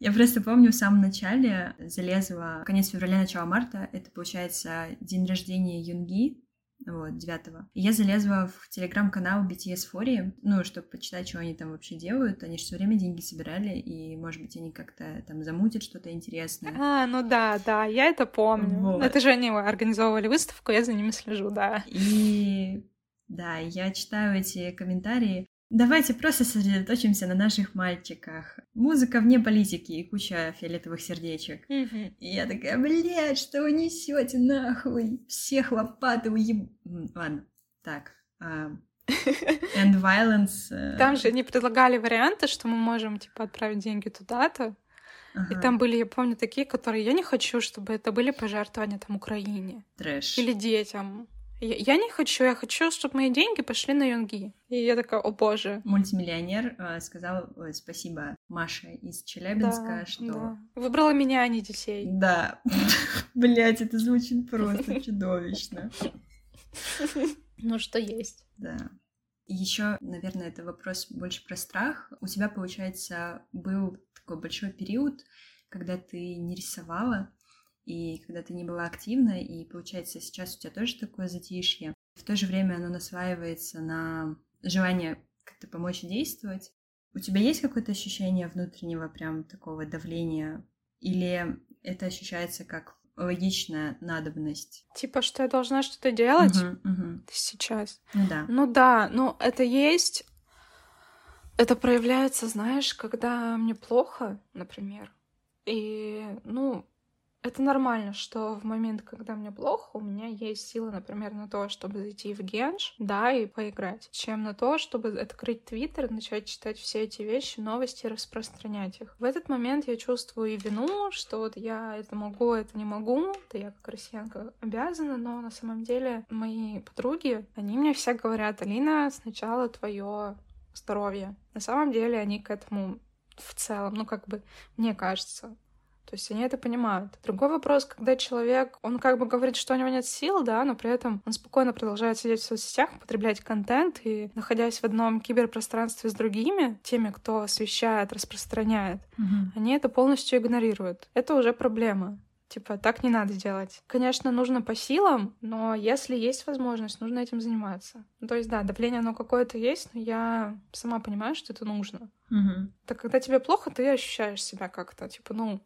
Я просто помню в самом начале залезла, конец февраля, начало марта, это получается день рождения Юнги, вот, 9 И я залезла в телеграм-канал BTS Фори, ну, чтобы почитать, что они там вообще делают. Они же все время деньги собирали, и, может быть, они как-то там замутят что-то интересное. А, ну да, да, я это помню. Вот. Это же они организовывали выставку, я за ними слежу, да. И да, я читаю эти комментарии, Давайте просто сосредоточимся на наших мальчиках. Музыка вне политики и куча фиолетовых сердечек. И я такая, блядь, что вы несете нахуй? Всех лопаты уеб... Ладно, так. Uh, and violence. Uh... Там же они предлагали варианты, что мы можем, типа, отправить деньги туда-то. Ага. И там были, я помню, такие, которые я не хочу, чтобы это были пожертвования там Украине. Трэш. Или детям. Я, не хочу, я хочу, чтобы мои деньги пошли на юнги. И я такая, о боже. Мультимиллионер э, сказал э, спасибо Маше из Челябинска, да, что... Да. Выбрала меня, а не детей. Да. Блять, это звучит просто чудовищно. Ну, что есть. Да. Еще, наверное, это вопрос больше про страх. У тебя, получается, был такой большой период, когда ты не рисовала, и когда ты не была активна, и получается сейчас у тебя тоже такое затишье. В то же время оно насваивается на желание как-то помочь действовать. У тебя есть какое-то ощущение внутреннего прям такого давления? Или это ощущается как логичная надобность? Типа, что я должна что-то делать угу, угу. сейчас? Ну да. Ну да, ну это есть. Это проявляется, знаешь, когда мне плохо, например. И, ну, это нормально, что в момент, когда мне плохо, у меня есть силы, например, на то, чтобы зайти в генш, да, и поиграть, чем на то, чтобы открыть твиттер, начать читать все эти вещи, новости, распространять их. В этот момент я чувствую и вину, что вот я это могу, это не могу, да я как россиянка обязана, но на самом деле мои подруги, они мне все говорят, Алина, сначала твое здоровье. На самом деле они к этому в целом, ну как бы, мне кажется, то есть они это понимают. Другой вопрос, когда человек, он как бы говорит, что у него нет сил, да, но при этом он спокойно продолжает сидеть в соцсетях, потреблять контент и, находясь в одном киберпространстве с другими, теми, кто освещает, распространяет, угу. они это полностью игнорируют. Это уже проблема. Типа, так не надо делать. Конечно, нужно по силам, но если есть возможность, нужно этим заниматься. Ну, то есть, да, давление оно какое-то есть, но я сама понимаю, что это нужно. Угу. Так когда тебе плохо, ты ощущаешь себя как-то, типа, ну,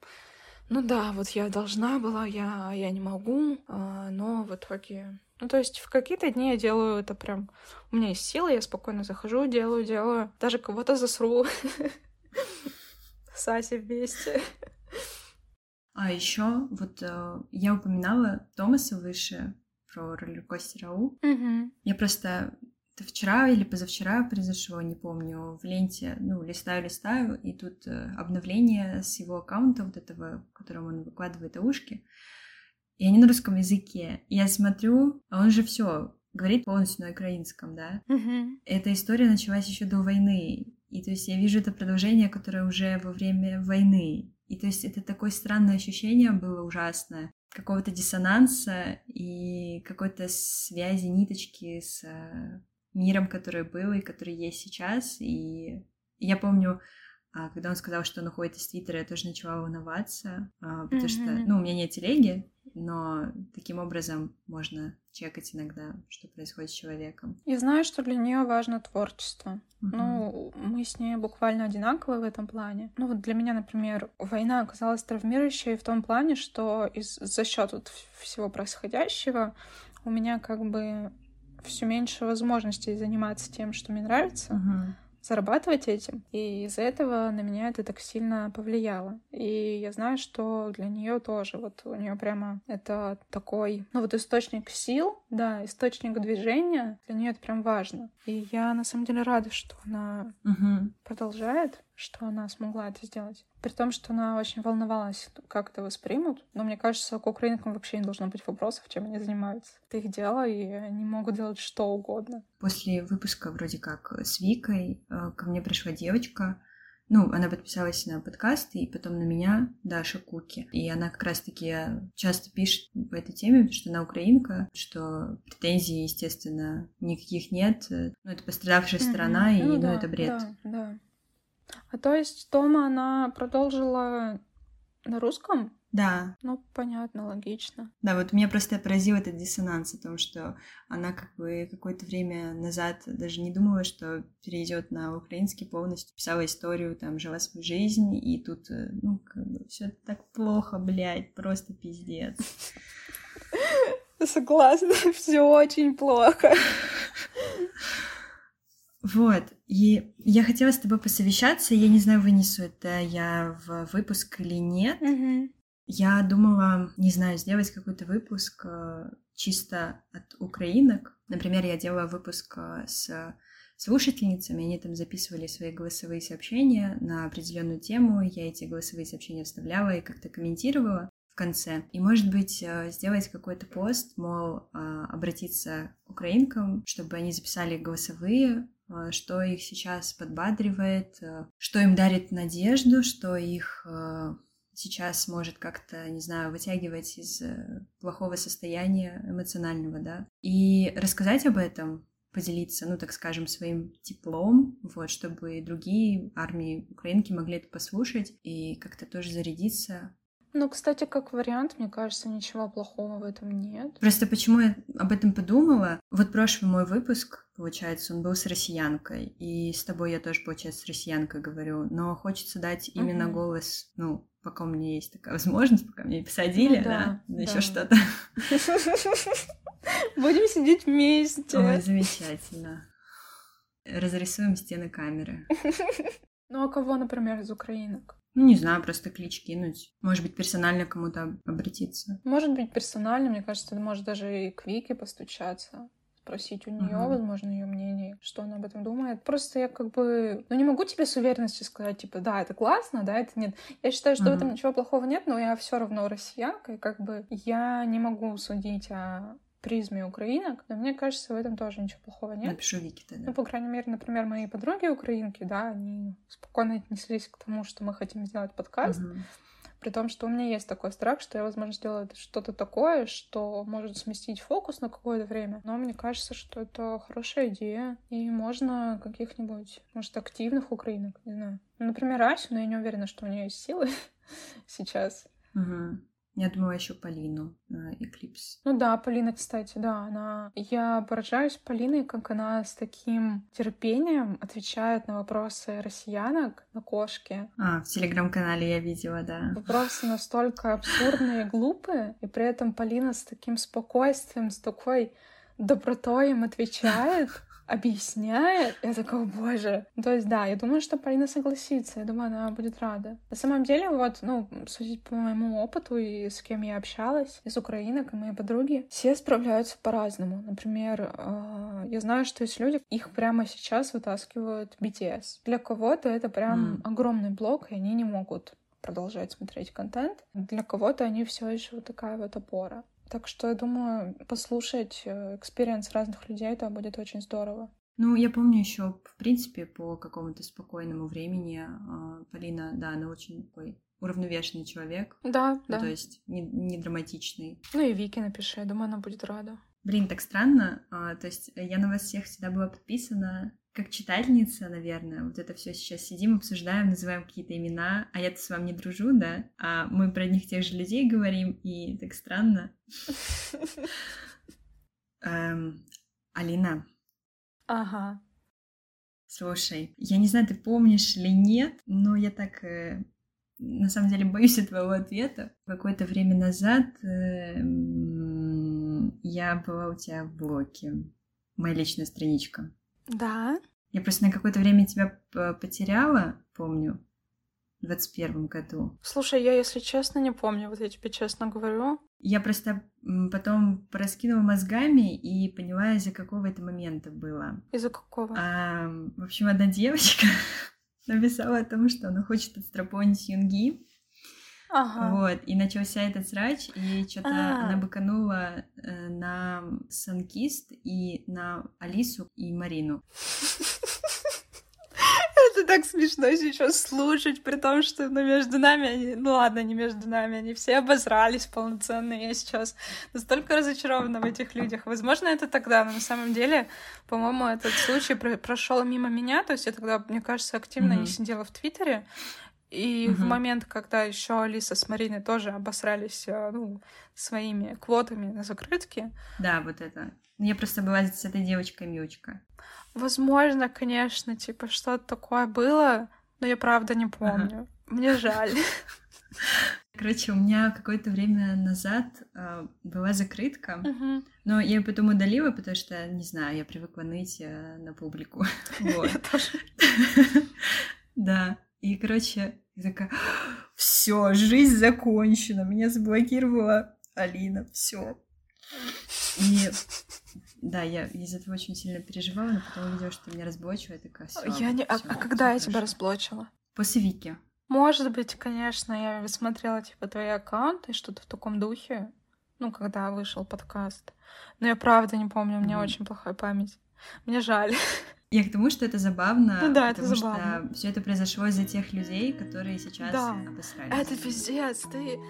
ну да, вот я должна была, я, я не могу, а, но в итоге... Ну, то есть в какие-то дни я делаю это прям... У меня есть силы, я спокойно захожу, делаю, делаю. Даже кого-то засру. С вместе. А еще вот э, я упоминала Томаса выше про роллеркостер АУ. Угу. Я просто это вчера или позавчера произошло, не помню, в ленте, ну, листаю-листаю, и тут э, обновление с его аккаунта, вот этого, в котором он выкладывает ушки, и они на русском языке. Я смотрю, а он же все говорит полностью на украинском, да? Mm-hmm. Эта история началась еще до войны, и то есть я вижу это продолжение, которое уже во время войны. И то есть это такое странное ощущение было ужасное, какого-то диссонанса и какой-то связи, ниточки с э, миром, который был и который есть сейчас. И я помню, а, когда он сказал, что он уходит из Твиттера, я тоже начала волноваться, а, потому mm-hmm. что, ну, у меня нет телеги, но таким образом можно чекать иногда, что происходит с человеком. Я знаю, что для нее важно творчество. Uh-huh. Ну, мы с ней буквально одинаковы в этом плане. Ну, вот для меня, например, война оказалась травмирующей в том плане, что из- за счет вот всего происходящего у меня как бы все меньше возможностей заниматься тем, что мне нравится. Uh-huh зарабатывать этим. И из-за этого на меня это так сильно повлияло. И я знаю, что для нее тоже, вот у нее прямо это такой, ну вот источник сил, да, источник движения, для нее это прям важно. И я на самом деле рада, что она угу. продолжает что она смогла это сделать. При том, что она очень волновалась, как это воспримут. Но мне кажется, к украинкам вообще не должно быть вопросов, чем они занимаются. Это их дело, и они могут делать что угодно. После выпуска вроде как с Викой э, ко мне пришла девочка, ну, она подписалась на подкаст, и потом на меня Даша Куки. И она как раз-таки часто пишет в этой теме, потому что она украинка, что претензий, естественно, никаких нет. Ну, это пострадавшая сторона, mm-hmm. и, ну, ну да, это бред. Да, да. А то есть Тома, она продолжила на русском? Да. Ну, понятно, логично. Да, вот меня просто поразил этот диссонанс о том, что она как бы какое-то время назад даже не думала, что перейдет на украинский полностью, писала историю, там, жила свою жизнь, и тут, э, ну, как бы все так плохо, блядь, просто пиздец. Согласна, все очень плохо. Вот, и я хотела с тобой посовещаться, я не знаю, вынесу это я в выпуск или нет. Mm-hmm. Я думала, не знаю, сделать какой-то выпуск э, чисто от украинок. Например, я делала выпуск э, с слушательницами, они там записывали свои голосовые сообщения на определенную тему, я эти голосовые сообщения вставляла и как-то комментировала в конце. И, может быть, э, сделать какой-то пост, мол, обратиться к украинкам, чтобы они записали голосовые что их сейчас подбадривает, э, что им дарит надежду, что их э, сейчас может как-то, не знаю, вытягивать из плохого состояния эмоционального, да, и рассказать об этом, поделиться, ну, так скажем, своим теплом, вот, чтобы другие армии украинки могли это послушать и как-то тоже зарядиться ну, кстати, как вариант, мне кажется, ничего плохого в этом нет. Просто почему я об этом подумала? Вот прошлый мой выпуск, получается, он был с россиянкой, и с тобой я тоже, получается, с россиянкой говорю, но хочется дать именно uh-huh. голос, ну, пока у меня есть такая возможность, пока меня посадили, ну, да, да, да. еще что-то. Будем сидеть вместе. Ой, замечательно. Разрисуем стены камеры. Ну, а кого, например, из украинок? Ну, не знаю, просто клич кинуть. Может быть, персонально кому-то обратиться. Может быть, персонально, мне кажется, ты можешь даже и к Вике постучаться спросить у нее, uh-huh. возможно, ее мнение, что она об этом думает. Просто я как бы, ну не могу тебе с уверенностью сказать, типа, да, это классно, да, это нет. Я считаю, что uh-huh. в этом ничего плохого нет, но я все равно россиянка, и как бы я не могу судить о призме украинок, но мне кажется, в этом тоже ничего плохого нет. Напишу Вики тогда. Ну, по крайней мере, например, мои подруги украинки, да, они спокойно отнеслись к тому, что мы хотим сделать подкаст. Uh-huh. При том, что у меня есть такой страх, что я, возможно, сделаю что-то такое, что может сместить фокус на какое-то время. Но мне кажется, что это хорошая идея. И можно каких-нибудь, может, активных украинок, не знаю. Например, Асю, но я не уверена, что у нее есть силы сейчас. Угу. Я думала еще Полину Эклипс. Ну да, Полина, кстати, да, она... Я поражаюсь Полиной, как она с таким терпением отвечает на вопросы россиянок на кошке. А, в телеграм-канале я видела, да. Вопросы настолько абсурдные и глупые, и при этом Полина с таким спокойствием, с такой добротой им отвечает объясняет, я такая, боже. То есть, да, я думаю, что Полина согласится, я думаю, она будет рада. На самом деле, вот, ну, судить по моему опыту и с кем я общалась, из украинок и мои подруги, все справляются по-разному. Например, э, я знаю, что есть люди, их прямо сейчас вытаскивают BTS. Для кого-то это прям мм. огромный блок, и они не могут продолжать смотреть контент. Для кого-то они все еще вот такая вот опора. Так что я думаю, послушать э, experience разных людей, это будет очень здорово. Ну, я помню еще, в принципе, по какому-то спокойному времени а, Полина, да, она очень такой уравновешенный человек. Да, ну, да. То есть не, не драматичный. Ну и Вики напиши, я думаю, она будет рада. Блин, так странно. А, то есть я на вас всех всегда была подписана как читательница, наверное, вот это все сейчас сидим, обсуждаем, называем какие-то имена, а я-то с вами не дружу, да, а мы про одних тех же людей говорим, и так странно. Эм, Алина. Ага. Слушай, я не знаю, ты помнишь или нет, но я так э, на самом деле боюсь этого ответа. Какое-то время назад эм, я была у тебя в блоке. Моя личная страничка. Да. Я просто на какое-то время тебя потеряла, помню, в 21 году. Слушай, я, если честно, не помню, вот я тебе честно говорю. Я просто потом пораскинула мозгами и поняла, из-за какого это момента было. Из-за какого? А, в общем, одна девочка написала о том, что она хочет отстрапонить Юнги. Ага. Вот, и начался этот срач, и что-то а. она быканула э, на Санкист и на Алису и Марину. Это так смешно сейчас слушать, при том, что ну, между нами они... Ну ладно, не между нами, они все обосрались полноценно. Я сейчас настолько разочарована в этих людях. Возможно, это тогда, но на самом деле, по-моему, этот случай прошел мимо меня. То есть я тогда, мне кажется, активно mm-hmm. не сидела в Твиттере. И угу. в момент, когда еще Алиса с Мариной тоже обосрались э, ну, своими квотами на закрытки. Да, вот это. Я просто была с этой девочкой Мючка. Возможно, конечно, типа что-то такое было, но я правда не помню. Ага. Мне жаль. Короче, у меня какое-то время назад э, была закрытка, но я ее потом удалила, потому что, не знаю, я привыкла ныть э, на публику. Вот. Да. И, короче, я такая, все, жизнь закончена, меня заблокировала Алина, все. И да, я из этого очень сильно переживала, но потом увидела, что меня разблочила, я такая, все. Я не... а, а когда я тебя разблочила? После Вики. Может быть, конечно, я смотрела, типа, твои аккаунты, что-то в таком духе, ну, когда вышел подкаст. Но я правда не помню, у меня mm-hmm. очень плохая память. Мне жаль. Я к тому, что это забавно, ну, да, потому это забавно. что все это произошло из-за тех людей, которые сейчас да. обосрались. Это пиздец, ты...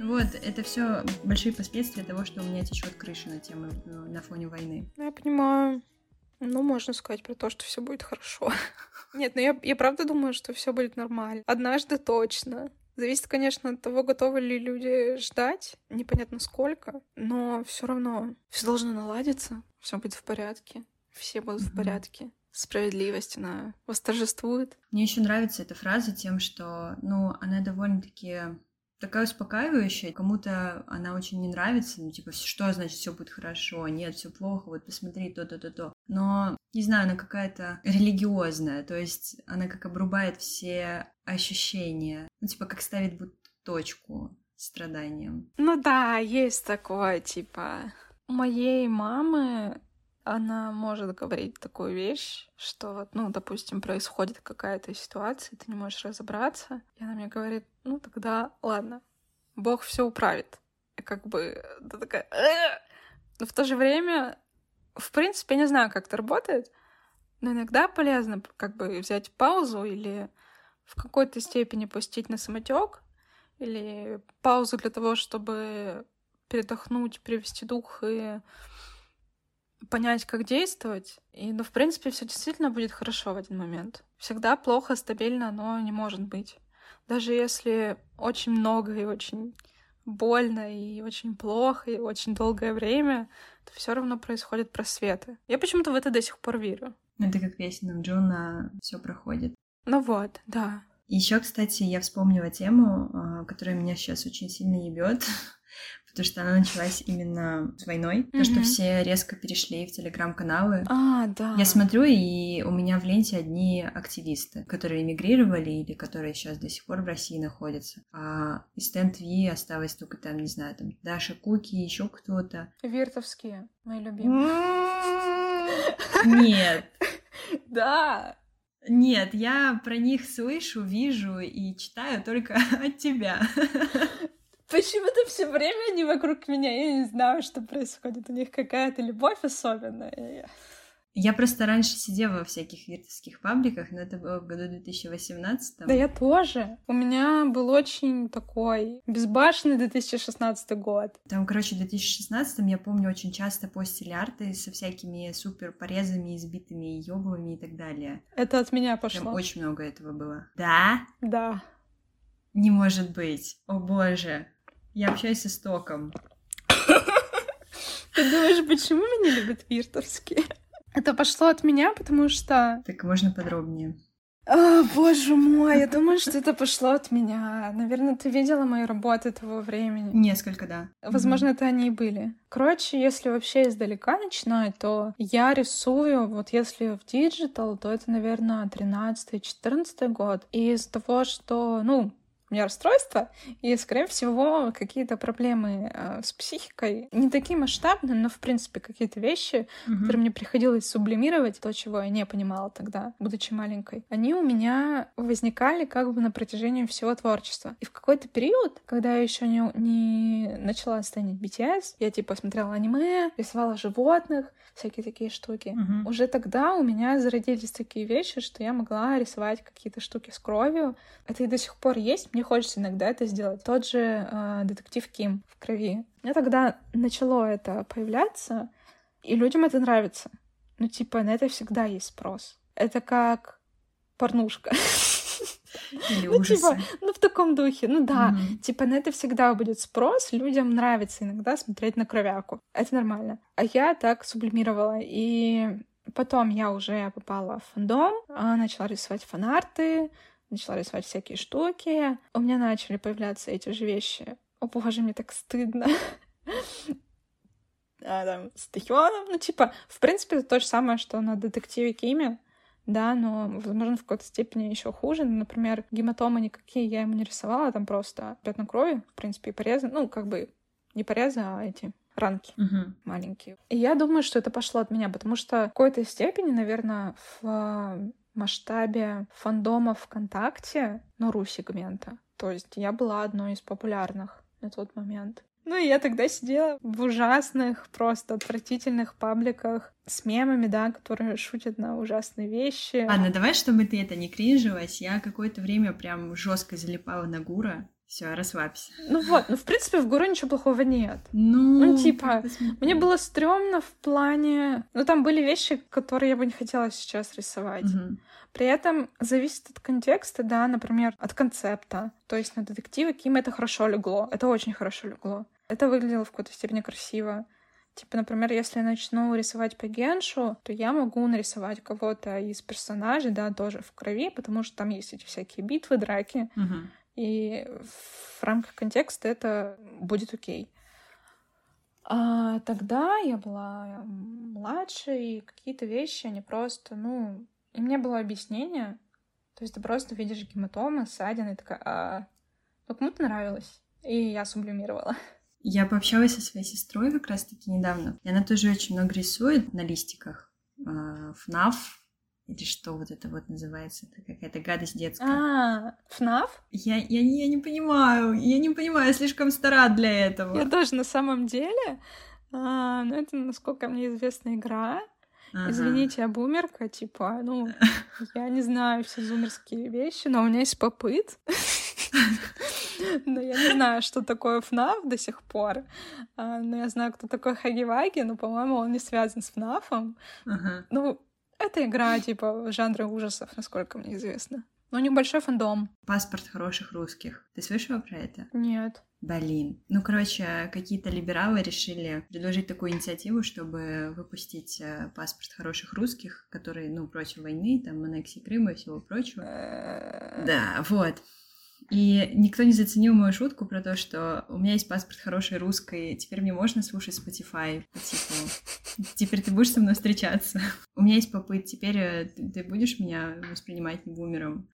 Вот, это все большие последствия того, что у меня течет крыша на тему ну, на фоне войны. Я понимаю. Ну, можно сказать про то, что все будет хорошо. Нет, но я, я правда думаю, что все будет нормально. Однажды точно. Зависит, конечно, от того, готовы ли люди ждать, непонятно сколько, но все равно все должно наладиться, все будет в порядке, все будут mm-hmm. в порядке. Справедливость, она восторжествует. Мне еще нравится эта фраза тем, что, ну, она довольно-таки такая успокаивающая. Кому-то она очень не нравится, ну, типа, что значит все будет хорошо, нет, все плохо, вот посмотри то-то-то-то. Но, не знаю, она какая-то религиозная, то есть она как обрубает все ощущения, ну, типа, как ставит будто точку страданиям. Ну да, есть такое, типа, у моей мамы она может говорить такую вещь, что вот, ну, допустим, происходит какая-то ситуация, ты не можешь разобраться, и она мне говорит, ну, тогда ладно, Бог все управит. И как бы ты такая... Но в то же время, в принципе, я не знаю, как это работает, но иногда полезно как бы взять паузу или в какой-то степени пустить на самотек, или паузу для того, чтобы передохнуть, привести дух и понять, как действовать. И, ну, в принципе, все действительно будет хорошо в один момент. Всегда плохо, стабильно, но не может быть. Даже если очень много и очень больно, и очень плохо, и очень долгое время, то все равно происходят просветы. Я почему-то в это до сих пор верю. Это как песня Джона все проходит. Ну вот, да. Еще, кстати, я вспомнила тему, а, которая меня сейчас очень сильно ебет. потому что она началась именно с войной, mm-hmm. то, что все резко перешли в телеграм-каналы. А, да. Я смотрю, и у меня в ленте одни активисты, которые эмигрировали или которые сейчас до сих пор в России находятся. А из ТНТВ осталось только там, не знаю, там Даша Куки, еще кто-то. Виртовские, мои любимые. Нет. Да. Нет, я про них слышу, вижу и читаю только от тебя. Почему-то все время они вокруг меня, я не знаю, что происходит. У них какая-то любовь особенная. Я просто раньше сидела во всяких виртовских пабликах, но это было в году 2018. Да я тоже. У меня был очень такой безбашенный 2016 год. Там, короче, в 2016 я помню, очень часто постили арты со всякими супер порезами, избитыми ёблами и так далее. Это от меня пошло. Прям очень много этого было. Да? Да. Не может быть. О боже. Я общаюсь с истоком. Ты думаешь, почему меня любят виртовские? Это пошло от меня, потому что... Так можно подробнее. О, боже мой, я думаю, что это пошло от меня. Наверное, ты видела мои работы того времени. Несколько, да. Возможно, mm-hmm. это они и были. Короче, если вообще издалека начинать, то я рисую, вот если в digital, то это, наверное, 13-14 год. И из-за того, что, ну, у меня расстройство, и, скорее всего, какие-то проблемы э, с психикой. Не такие масштабные, но, в принципе, какие-то вещи, mm-hmm. которые мне приходилось сублимировать, то, чего я не понимала тогда, будучи маленькой, они у меня возникали как бы на протяжении всего творчества. И в какой-то период, когда я еще не, не начала стэнить BTS, я, типа, смотрела аниме, рисовала животных, всякие такие штуки. Mm-hmm. Уже тогда у меня зародились такие вещи, что я могла рисовать какие-то штуки с кровью. Это и до сих пор есть мне хочется иногда это сделать. Тот же э, детектив Ким в крови. Мне тогда начало это появляться, и людям это нравится. Ну, типа, на это всегда есть спрос. Это как порнушка. Или ну, типа, ну, в таком духе. Ну да, mm-hmm. типа, на это всегда будет спрос. Людям нравится иногда смотреть на кровяку. Это нормально. А я так сублимировала. И потом я уже попала в фандом, а, начала рисовать фанарты, начала рисовать всякие штуки. У меня начали появляться эти же вещи. О боже, мне так стыдно. а, там, с Тэхёном. Ну, типа, в принципе, это то же самое, что на детективе Киме. Да, но, возможно, в какой-то степени еще хуже. Например, гематомы никакие я ему не рисовала, там просто пятна крови, в принципе, и порезы. Ну, как бы не порезы, а эти ранки uh-huh. маленькие. И я думаю, что это пошло от меня, потому что в какой-то степени, наверное, в масштабе фандома ВКонтакте, ну, ру-сегмента. То есть я была одной из популярных на тот момент. Ну и я тогда сидела в ужасных, просто отвратительных пабликах с мемами, да, которые шутят на ужасные вещи. Ладно, давай, чтобы ты это не кринжилась, я какое-то время прям жестко залипала на Гура. Все, расслабься. Ну вот, ну в принципе в Гуру ничего плохого нет. Ну, ну типа, мне было стрёмно в плане... Ну там были вещи, которые я бы не хотела сейчас рисовать. Угу. При этом зависит от контекста, да, например, от концепта. То есть на детективы Ким это хорошо легло. Это очень хорошо легло. Это выглядело в какой-то степени красиво. Типа, например, если я начну рисовать по геншу, то я могу нарисовать кого-то из персонажей, да, тоже в крови, потому что там есть эти всякие битвы, драки. Угу. И в рамках контекста это будет окей. А тогда я была младше, и какие-то вещи, они просто, ну... И мне было объяснение, то есть ты просто видишь гематомы, ссадины, и такая, а... ну кому-то нравилось. И я сублимировала. Я пообщалась со своей сестрой как раз-таки недавно, и она тоже очень много рисует на листиках. ФНАФ, или что вот это вот называется? Это какая-то гадость детская. А, ФНАФ? Я, я, я не понимаю, я не понимаю, я слишком стара для этого. Я тоже на самом деле. А, ну, это, насколько мне известна игра. Ага. Извините, я бумерка, типа, ну, я не знаю все зумерские вещи, но у меня есть попыт. Но я не знаю, что такое ФНАФ до сих пор. А, но я знаю, кто такой Хаги-Ваги, но, по-моему, он не связан с ФНАФом. Ну, это игра, типа, жанра ужасов, насколько мне известно. Но у них большой фандом. Паспорт хороших русских. Ты слышала про это? Нет. Блин. Ну, короче, какие-то либералы решили предложить такую инициативу, чтобы выпустить э, паспорт хороших русских, которые, ну, против войны, там, аннексии Крыма и всего прочего. Э. Да, вот. И никто не заценил мою шутку про то, что у меня есть паспорт хорошей русской, теперь мне можно слушать Spotify, по типу, теперь ты будешь со мной встречаться. У меня есть попыт, теперь э, ты будешь меня воспринимать не бумером.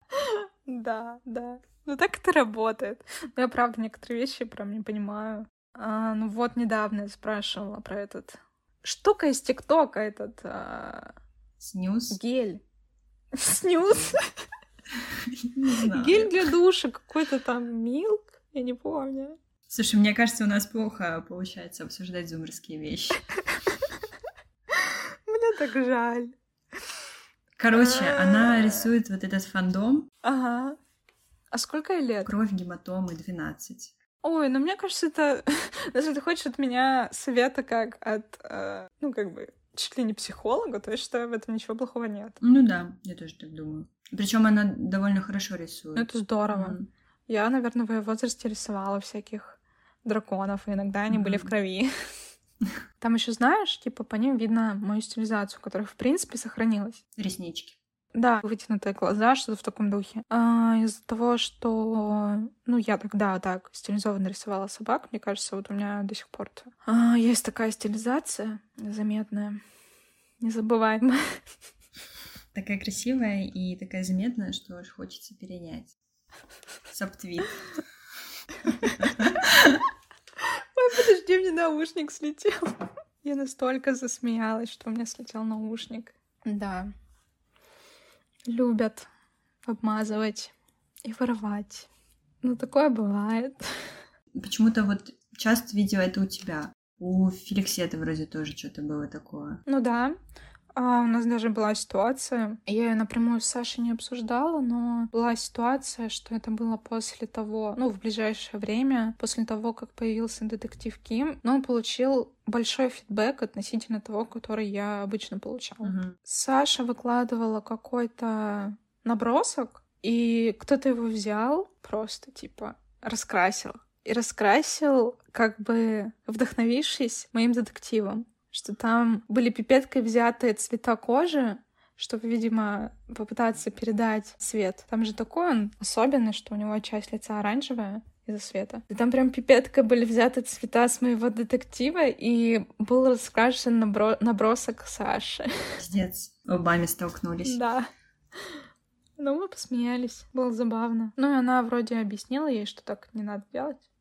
Да, да. Ну так это работает. Но я правда некоторые вещи прям не понимаю. А, ну вот недавно я спрашивала про этот штука из ТикТока, этот... А... Снюс? Гель. Снюс? Гель для душа, какой-то там милк, я не помню. Слушай, мне кажется, у нас плохо получается обсуждать зумерские вещи. Мне так жаль. Короче, она рисует вот этот фандом. Ага. А сколько ей лет? Кровь гематомы 12. Ой, ну мне кажется, это... Если ты хочешь от меня совета как от, э, ну, как бы, чуть ли не психолога, то я считаю, в этом ничего плохого нет. Ну да, я тоже так думаю. Причем она довольно хорошо рисует. Это здорово. Mm. Я, наверное, в ее возрасте рисовала всяких драконов, и иногда они mm. были в крови. Там еще знаешь, типа по ним видно мою стилизацию, которая в принципе сохранилась. Реснички. Да, вытянутые глаза, что-то в таком духе. А, из-за того, что, ну, я тогда так стилизованно рисовала собак, мне кажется, вот у меня до сих пор а, есть такая стилизация заметная, незабываемая. Такая красивая и такая заметная, что аж хочется перенять. Сабтвит. Ой, подожди, мне наушник слетел. Я настолько засмеялась, что у меня слетел наушник. Да. Любят обмазывать и воровать. Ну, такое бывает. Почему-то вот часто видела это у тебя. У Феликсета вроде тоже что-то было такое. Ну да. А, у нас даже была ситуация, я ее напрямую с Сашей не обсуждала, но была ситуация, что это было после того, ну, в ближайшее время, после того, как появился детектив Ким, но он получил большой фидбэк относительно того, который я обычно получала. Uh-huh. Саша выкладывала какой-то набросок, и кто-то его взял, просто типа раскрасил. И раскрасил, как бы вдохновившись моим детективом что там были пипеткой взятые цвета кожи, чтобы, видимо, попытаться передать цвет. Там же такой он особенный, что у него часть лица оранжевая из-за света. И там прям пипеткой были взяты цвета с моего детектива, и был раскрашен набро... набросок Саши. Пиздец. Лбами столкнулись. Да. Ну, мы посмеялись. Было забавно. Ну, и она вроде объяснила ей, что так не надо делать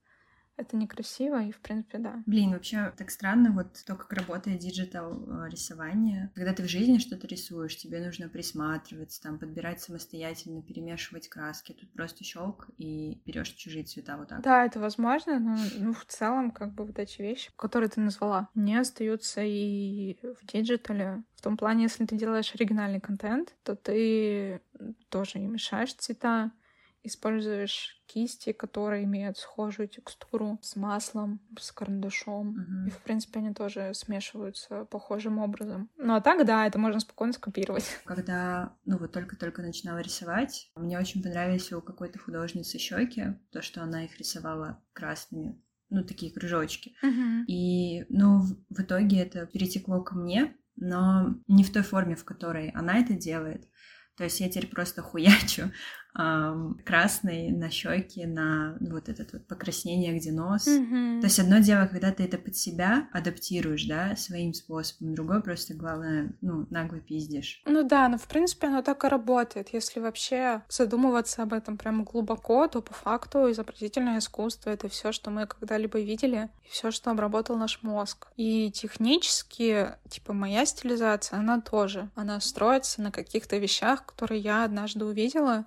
это некрасиво, и, в принципе, да. Блин, вообще так странно вот то, как работает digital э, рисование. Когда ты в жизни что-то рисуешь, тебе нужно присматриваться, там, подбирать самостоятельно, перемешивать краски. Тут просто щелк и берешь чужие цвета вот так. Да, это возможно, но ну, в целом, как бы вот эти вещи, которые ты назвала, они остаются и в диджитале. В том плане, если ты делаешь оригинальный контент, то ты тоже не мешаешь цвета, используешь кисти, которые имеют схожую текстуру с маслом, с карандашом. Uh-huh. И, в принципе, они тоже смешиваются похожим образом. Ну, а так, да, это можно спокойно скопировать. Когда, ну, вот только-только начинала рисовать, мне очень понравились у какой-то художницы щеки, то, что она их рисовала красными ну, такие кружочки. Uh-huh. И, ну, в итоге это перетекло ко мне, но не в той форме, в которой она это делает. То есть я теперь просто хуячу красный на щеки, на вот этот вот покраснение, где нос. Мгм. То есть одно дело, когда ты это под себя адаптируешь, да, своим способом, другое просто, главное, ну, нагло пиздишь. Ну да, но в принципе оно так и работает. Если вообще задумываться об этом прямо глубоко, то по факту изобразительное искусство — это все, что мы когда-либо видели, и все, что обработал наш мозг. И технически, типа, моя стилизация, она тоже. Она строится на каких-то вещах, которые я однажды увидела.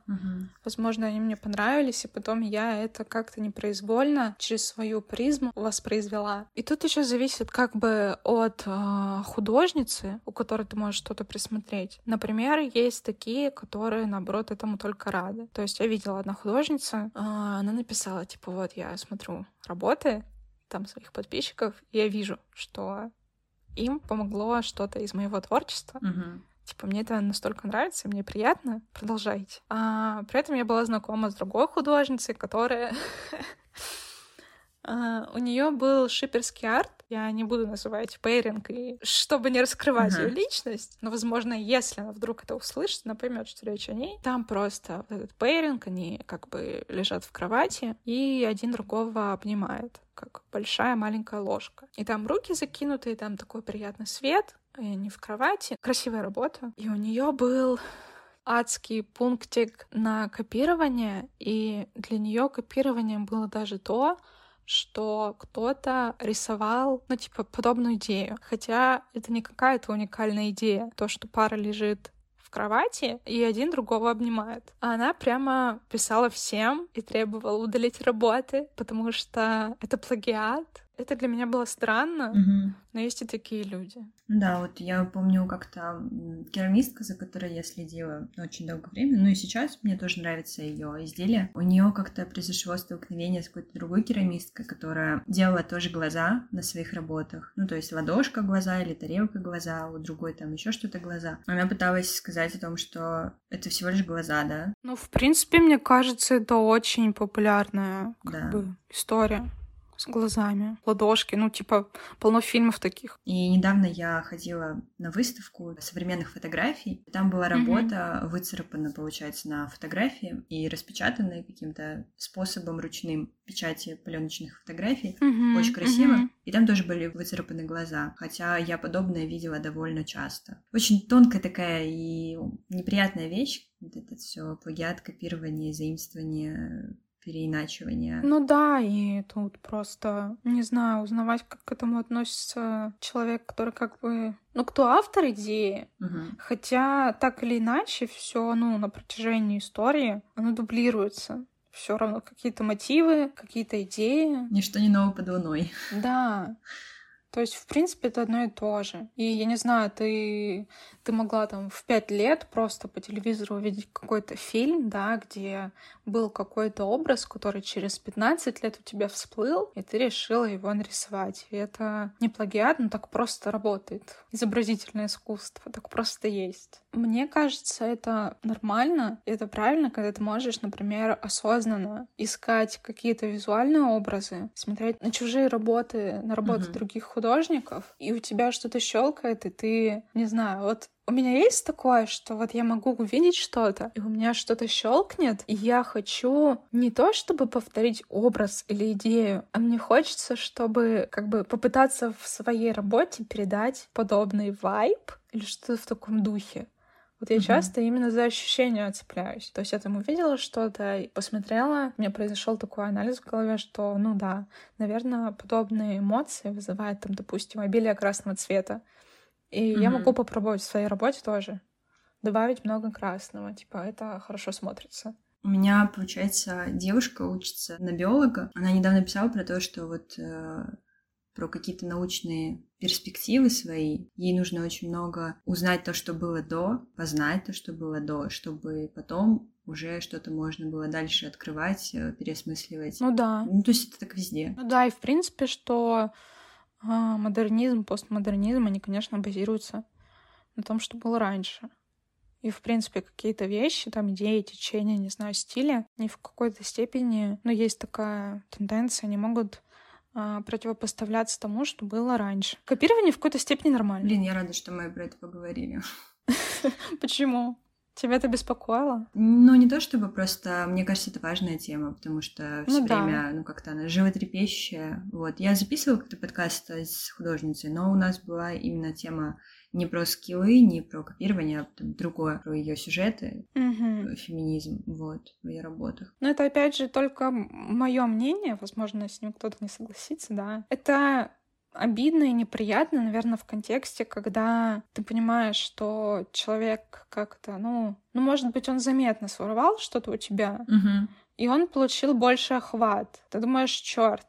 Возможно, они мне понравились, и потом я это как-то непроизвольно через свою призму воспроизвела. И тут еще зависит как бы от э, художницы, у которой ты можешь что-то присмотреть. Например, есть такие, которые, наоборот, этому только рады. То есть я видела одна художница, э, она написала, типа, вот я смотрю работы там своих подписчиков, и я вижу, что им помогло что-то из моего творчества, Мгм. Типа, мне это настолько нравится, мне приятно, продолжайте. А, при этом я была знакома с другой художницей, которая... а, у нее был шиперский арт. Я не буду называть пейринг, и чтобы не раскрывать ее личность, но, возможно, если она вдруг это услышит, она поймет, что речь о ней. Там просто вот этот пейринг, они как бы лежат в кровати, и один другого обнимает, как большая маленькая ложка. И там руки закинуты, и там такой приятный свет, они в кровати. Красивая работа. И у нее был адский пунктик на копирование, и для нее копированием было даже то, что кто-то рисовал, ну, типа, подобную идею. Хотя это не какая-то уникальная идея. То, что пара лежит в кровати, и один другого обнимает. А она прямо писала всем и требовала удалить работы, потому что это плагиат. Это для меня было странно, Мгм. но есть и такие люди. Да, вот я помню как-то керамистка, за которой я следила очень долгое время, ну и сейчас мне тоже нравится ее изделие. У нее как-то произошло столкновение с какой-то другой керамисткой, которая делала тоже глаза на своих работах. Ну, то есть ладошка глаза или тарелка глаза, у другой там еще что-то глаза. Она пыталась сказать о том, что это всего лишь глаза, да? Ну, в принципе, мне кажется, это очень популярная как Да. бы, история с глазами, ладошки, ну, типа, полно фильмов таких. И недавно я ходила на выставку современных фотографий. Там была работа выцарапана, получается, на фотографии и распечатана каким-то способом ручным печати пленочных фотографий. Мгм, Очень красиво. мгм. И там тоже были выцарапаны глаза, хотя я подобное видела довольно часто. Очень тонкая такая и неприятная вещь. Вот это все плагиат, копирование, заимствование, переиначивание. Ну да, и тут просто, не знаю, узнавать, как к этому относится человек, который как бы... Ну, кто автор идеи, Мгм. Хотя так или иначе все, ну, на протяжении истории оно дублируется. Все равно какие-то мотивы, какие-то идеи. Ничто не ново под луной. Да. То есть, в принципе, это одно и то же. И я не знаю, ты, ты могла там в пять лет просто по телевизору увидеть какой-то фильм, да, где был какой-то образ, который через 15 лет у тебя всплыл, и ты решила его нарисовать. И это не плагиат, но так просто работает. Изобразительное искусство, так просто есть. Мне кажется, это нормально, и это правильно, когда ты можешь, например, осознанно искать какие-то визуальные образы, смотреть на чужие работы, на работы Мгм. других художников, и у тебя что-то щелкает, и ты, не знаю, вот у меня есть такое, что вот я могу увидеть что-то, и у меня что-то щелкнет, и я хочу не то, чтобы повторить образ или идею, а мне хочется, чтобы как бы попытаться в своей работе передать подобный вайб или что-то в таком духе. Вот я Мгм. часто именно за ощущения цепляюсь. То есть я там увидела что-то и посмотрела, у меня произошел такой анализ в голове, что, ну да, наверное, подобные эмоции вызывает там, допустим, обилие красного цвета. И я Мгм. могу попробовать в своей работе тоже добавить много красного. Типа, это хорошо смотрится. У меня, получается, девушка учится на биолога. Она недавно писала про то, что вот э, про какие-то научные перспективы свои. Ей нужно очень много узнать то, что было до, познать то, что было до, чтобы потом уже что-то можно было дальше открывать, э, переосмысливать. Ну да. Ну, то есть это так везде. Ну да, и в принципе, что а, модернизм, постмодернизм, они, конечно, базируются на том, что было раньше. И, в принципе, какие-то вещи, там, идеи, течения, не знаю, стиля, они в какой-то степени, ну, есть такая тенденция, они могут противопоставляться тому, что было раньше. Копирование в какой-то степени нормально. Блин, я рада, что мы про это поговорили. Почему? Тебя это беспокоило? Ну, не то чтобы, просто мне кажется, это важная тема, потому что все Ну да. время, ну, как-то она животрепещущая. Вот. Я записывала как-то подкаст с художницей, но у нас была именно тема не про скиллы, не про копирование, а там другое, про ее сюжеты, Мгм. феминизм, вот, в ее работах. Но это, опять же, только мое мнение, возможно, с ним кто-то не согласится, да. Это обидно и неприятно, наверное, в контексте, когда ты понимаешь, что человек как-то, ну, ну, может быть, он заметно своровал что-то у тебя, и он получил больше охват. Ты думаешь, черт,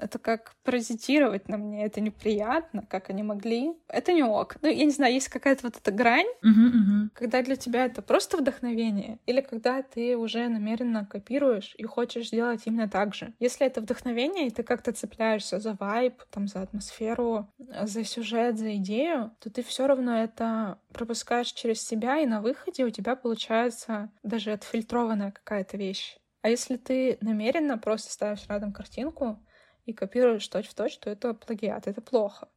это как паразитировать на мне, это неприятно, как они могли. Это не ок. Ну, я не знаю, есть какая-то вот эта грань, Мгм, мгм. когда для тебя это просто вдохновение, или когда ты уже намеренно копируешь и хочешь сделать именно так же. Если это вдохновение, и ты как-то цепляешься за вайб, там, за атмосферу, за сюжет, за идею, то ты все равно это пропускаешь через себя, и на выходе у тебя получается даже отфильтрованная какая-то вещь. А если ты намеренно просто ставишь рядом картинку и копируешь точь-в-точь, то это плагиат, это плохо.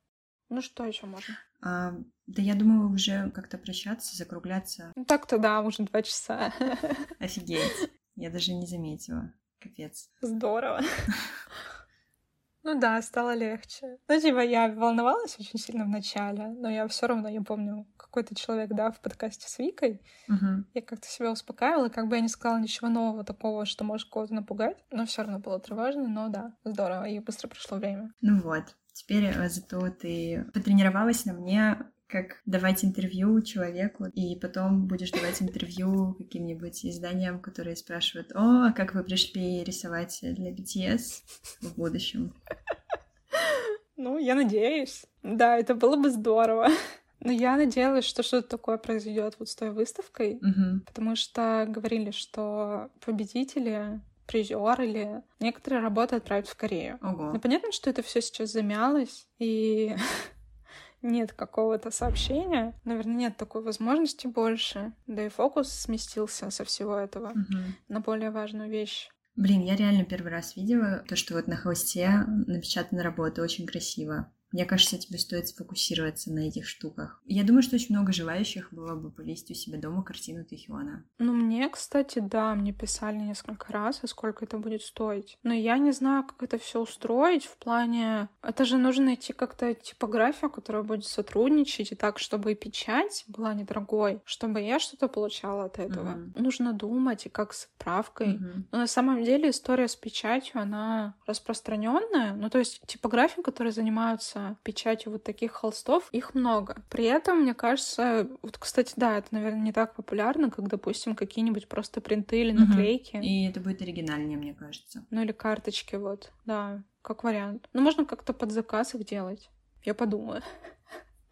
Ну что еще можно? А, да я думаю, уже как-то прощаться, закругляться. Ну так-то да, уже два часа. Офигеть. Я даже не заметила. Капец. Здорово. Ну да, стало легче. Ну, типа, я волновалась очень сильно в начале, но я все равно, я помню, какой-то человек, да, в подкасте с Викой, Мгм. я как-то себя успокаивала, как бы я не сказала ничего нового такого, что может кого-то напугать, но все равно было тревожно, но да, здорово, и быстро прошло время. Ну вот. Теперь зато ты потренировалась на мне, как давать интервью человеку, и потом будешь давать интервью каким-нибудь изданиям, которые спрашивают, о, а как вы пришли рисовать для BTS в будущем? Ну, я надеюсь. Да, это было бы здорово. Но я надеялась, что что-то такое произойдет вот с той выставкой, Мгм. потому что говорили, что победители, призер или некоторые работы отправят в Корею. Ого. Ну, понятно, что это все сейчас замялось, и нет какого-то сообщения. Наверное, нет такой возможности больше. Да и фокус сместился со всего этого Мгм. на более важную вещь. Блин, я реально первый раз видела то, что вот на холсте напечатана работа очень красиво. Мне кажется, тебе стоит сфокусироваться на этих штуках. Я думаю, что очень много желающих было бы повесить у себя дома картину Тэхиона. Ну, мне, кстати, да, мне писали несколько раз, а сколько это будет стоить. Но я не знаю, как это все устроить в плане... Это же нужно найти как-то типографию, которая будет сотрудничать, и так, чтобы и печать была недорогой, чтобы я что-то получала от этого. Мгм. Нужно думать, и как с отправкой. Мгм. Но на самом деле история с печатью, она распространенная. Ну, то есть типографии, которые занимаются печатью вот таких холстов, их много. При этом, мне кажется, вот, кстати, да, это, наверное, не так популярно, как, допустим, какие-нибудь просто принты или наклейки. И это будет оригинальнее, мне кажется. Ну, или карточки, вот, да, как вариант. Ну, можно как-то под заказ их делать. Я подумаю.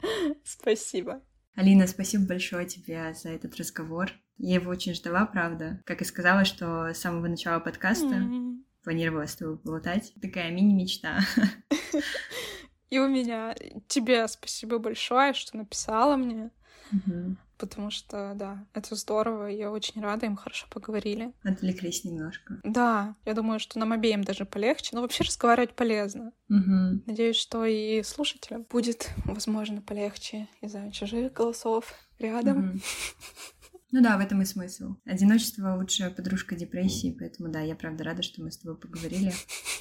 Спасибо. Алина, спасибо большое тебе за этот разговор. Я его очень ждала, правда. Как и сказала, что с самого начала подкаста М. планировала с тобой болтать. Такая мини-мечта. И у меня тебе спасибо большое, что написала мне. Мгм. Потому что, да, это здорово, я очень рада, им хорошо поговорили. Отвлеклись немножко. Да, я думаю, что нам обеим даже полегче, но вообще разговаривать полезно. Мгм. Надеюсь, что и слушателям будет, возможно, полегче из-за чужих голосов рядом. Мгм. Ну да, в этом и смысл. Одиночество лучшая подружка депрессии, поэтому да, я правда рада, что мы с тобой поговорили.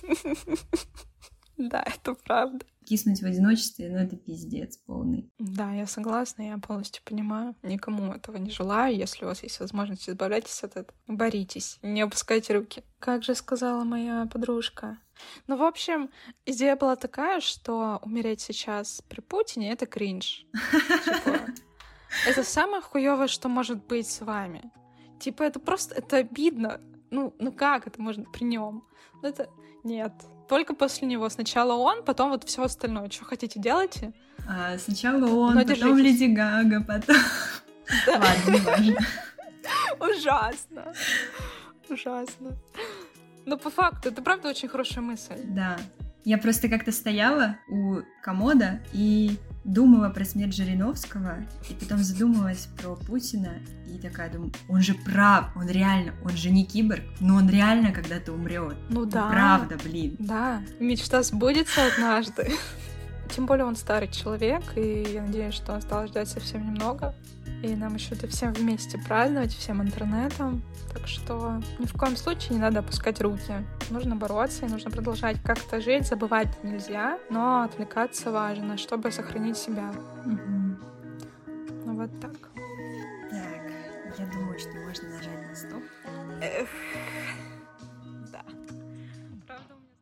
Да, это правда. Киснуть в одиночестве, ну это пиздец полный. Да, я согласна, я полностью понимаю. Никому этого не желаю. Если у вас есть возможность, избавляйтесь от этого. Боритесь, не опускайте руки. Как же сказала моя подружка. Ну, в общем, идея была такая, что умереть сейчас при Путине — это кринж. Типа, это самое хуёвое, что может быть с вами. Типа, это просто, это обидно. Ну, ну как это можно при нем? Ну, это нет. Только после него. Сначала он, потом вот все остальное. Что хотите, делайте. А, сначала он, Но потом держитесь. Леди Гага, потом... Да. Ладно, не важно. Ужасно. Ужасно. Но по факту, это правда очень хорошая мысль. Да. Я просто как-то стояла у комода и думала про смерть Жириновского, и потом задумалась про Путина, и такая думаю, он же прав, он реально, он же не киборг, но он реально когда-то умрет. Ну да. Правда, блин. Да, мечта сбудется однажды. Тем более он старый человек, и я надеюсь, что осталось ждать совсем немного. И нам еще это всем вместе праздновать, всем интернетом. Так что ни в коем случае не надо опускать руки. Нужно бороться и нужно продолжать как-то жить. Забывать нельзя, но отвлекаться важно, чтобы сохранить себя. Угу. Ну вот так. Так, я думаю, что можно нажать на стоп. Эх.